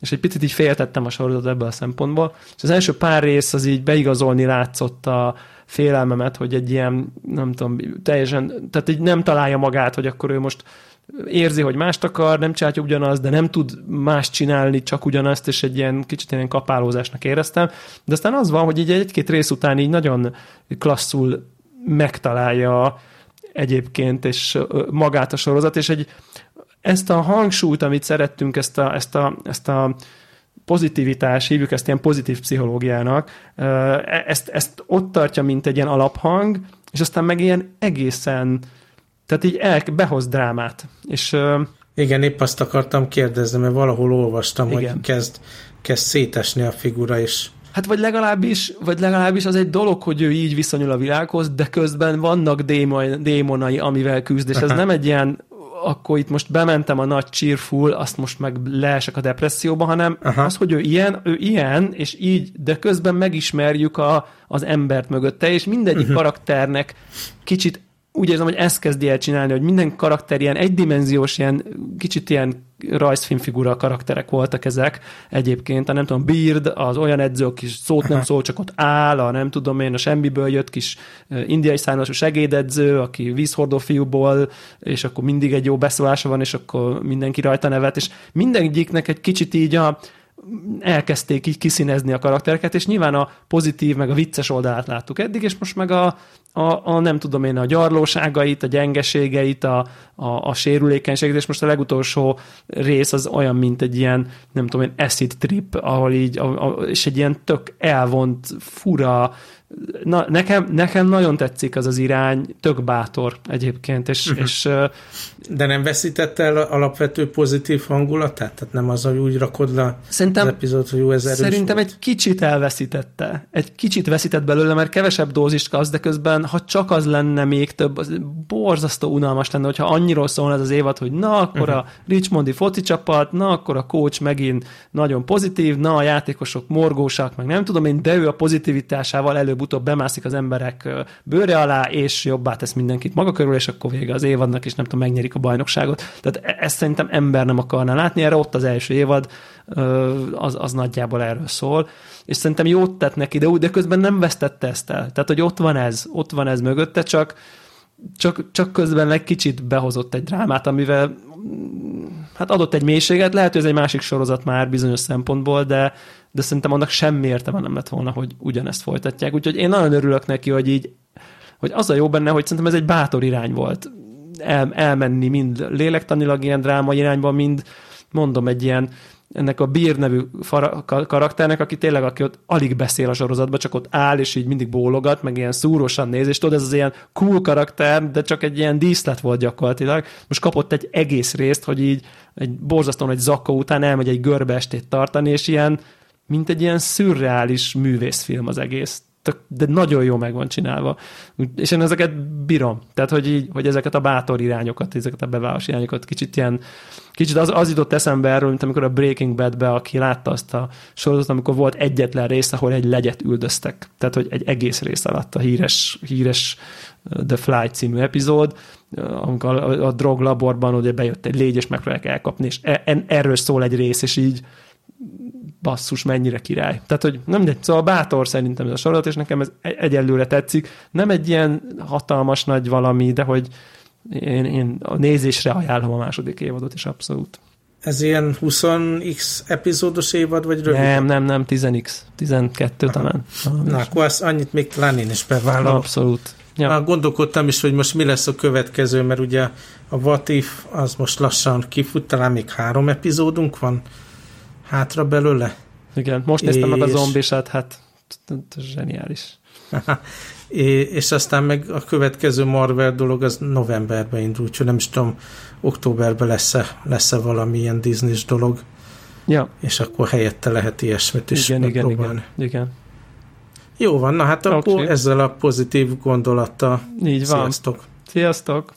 és egy picit így féltettem a sorozatot ebből a szempontból, és az első pár rész az így beigazolni látszott a, félelmemet, hogy egy ilyen, nem tudom, teljesen, tehát így nem találja magát, hogy akkor ő most érzi, hogy mást akar, nem csinálja ugyanazt, de nem tud más csinálni, csak ugyanazt, és egy ilyen kicsit ilyen kapálózásnak éreztem. De aztán az van, hogy így egy-két rész után így nagyon klasszul megtalálja egyébként, és magát a sorozat, és egy, ezt a hangsúlyt, amit szerettünk, ezt a, ezt a, ezt a pozitivitás, hívjuk ezt ilyen pozitív pszichológiának, e, ezt, ezt ott tartja, mint egy ilyen alaphang, és aztán meg ilyen egészen, tehát így el, behoz drámát. És, igen, épp azt akartam kérdezni, mert valahol olvastam, igen. hogy kezd, kezd szétesni a figura, és Hát vagy legalábbis, vagy legalábbis az egy dolog, hogy ő így viszonyul a világhoz, de közben vannak démon, démonai, amivel küzd, és ez [laughs] nem egy ilyen akkor itt most bementem a nagy cheerful, azt most meg leesek a depresszióba, hanem Aha. az, hogy ő ilyen, ő ilyen, és így, de közben megismerjük a, az embert mögötte, és mindegyik uh-huh. karakternek kicsit úgy érzem, hogy ezt kezdi el csinálni, hogy minden karakter ilyen egydimenziós, ilyen kicsit ilyen rajzfilmfigura karakterek voltak ezek egyébként. A nem tudom, Beard, az olyan edző, aki szót nem szól, csak ott áll, a nem tudom én, a semmiből jött kis indiai származású segédedző, aki vízhordó fiúból, és akkor mindig egy jó beszólása van, és akkor mindenki rajta nevet, és mindenegyiknek egy kicsit így a, elkezdték így kiszínezni a karaktereket, és nyilván a pozitív, meg a vicces oldalát láttuk eddig, és most meg a, a, a nem tudom én, a gyarlóságait, a gyengeségeit, a, a, a sérülékenységét, és most a legutolsó rész az olyan, mint egy ilyen, nem tudom én, acid trip, ahol így, a, a, és egy ilyen tök elvont, fura, na, nekem, nekem nagyon tetszik az az irány, tök bátor egyébként, és, uh-huh. és de nem veszítette el alapvető pozitív hangulatát? Tehát nem az, hogy úgy rakod le szerintem, az epizód, hogy jó, ez erős Szerintem volt. egy kicsit elveszítette. Egy kicsit veszített belőle, mert kevesebb dózist kapsz, de közben ha csak az lenne még több, az borzasztó unalmas lenne, hogyha annyiról szólna ez az évad, hogy na, akkor uh-huh. a Richmondi foci csapat, na, akkor a coach megint nagyon pozitív, na, a játékosok morgósak, meg nem tudom én, de ő a pozitivitásával előbb-utóbb bemászik az emberek bőre alá, és jobbá tesz mindenkit maga körül, és akkor vége az évadnak, és nem tudom, megnyerik a bajnokságot. Tehát e- ezt szerintem ember nem akarná látni, erre ott az első évad, az, az nagyjából erről szól, és szerintem jót tett neki, de, de közben nem vesztette ezt el. Tehát, hogy ott van ez, ott van ez mögötte, csak, csak, csak közben egy kicsit behozott egy drámát, amivel hát adott egy mélységet, lehet, hogy ez egy másik sorozat már bizonyos szempontból, de, de szerintem annak semmi értelme nem lett volna, hogy ugyanezt folytatják. Úgyhogy én nagyon örülök neki, hogy így, hogy az a jó benne, hogy szerintem ez egy bátor irány volt. El, elmenni mind lélektanilag ilyen dráma irányba, mind mondom egy ilyen ennek a Beer nevű karakternek, aki tényleg, aki ott alig beszél a sorozatban, csak ott áll, és így mindig bólogat, meg ilyen szúrósan néz, és tudod, ez az ilyen cool karakter, de csak egy ilyen díszlet volt gyakorlatilag. Most kapott egy egész részt, hogy így egy borzasztóan egy zakka után elmegy egy görbe estét tartani, és ilyen, mint egy ilyen szürreális művészfilm az egész tök, de nagyon jó meg van csinálva. És én ezeket bírom. Tehát, hogy, így, hogy ezeket a bátor irányokat, ezeket a beváros irányokat kicsit ilyen, kicsit az, az jutott eszembe erről, mint amikor a Breaking Bad-be, aki látta azt a sorozatot, amikor volt egyetlen rész, ahol egy legyet üldöztek. Tehát, hogy egy egész rész alatt a híres, híres uh, The Fly című epizód, uh, amikor a, a droglaborban ugye bejött egy légy, és megpróbálják elkapni, és e, erről szól egy rész, és így basszus, mennyire király. Tehát, hogy nem mindegy, szóval bátor szerintem ez a sorozat, és nekem ez egyelőre tetszik. Nem egy ilyen hatalmas nagy valami, de hogy én, én a nézésre ajánlom a második évadot is abszolút. Ez ilyen 20x epizódos évad, vagy rövid? Nem, nem, nem, 10x, 12 Aha. talán. Na, akkor azt annyit még talán én is bevállalom. Abszolút. Ja. Na, gondolkodtam is, hogy most mi lesz a következő, mert ugye a What If az most lassan kifut, talán még három epizódunk van hátra belőle. Igen, most néztem és... meg a zombisát, hát zseniális. [laughs] és aztán meg a következő Marvel dolog az novemberben indul, úgyhogy nem is tudom, októberben lesz-e, lesz-e valamilyen disney dolog. Ja. És akkor helyette lehet ilyesmit is igen, igen, igen, igen. Jó van, na hát akkor okay. ezzel a pozitív gondolattal Így van. Sziasztok! Sziasztok!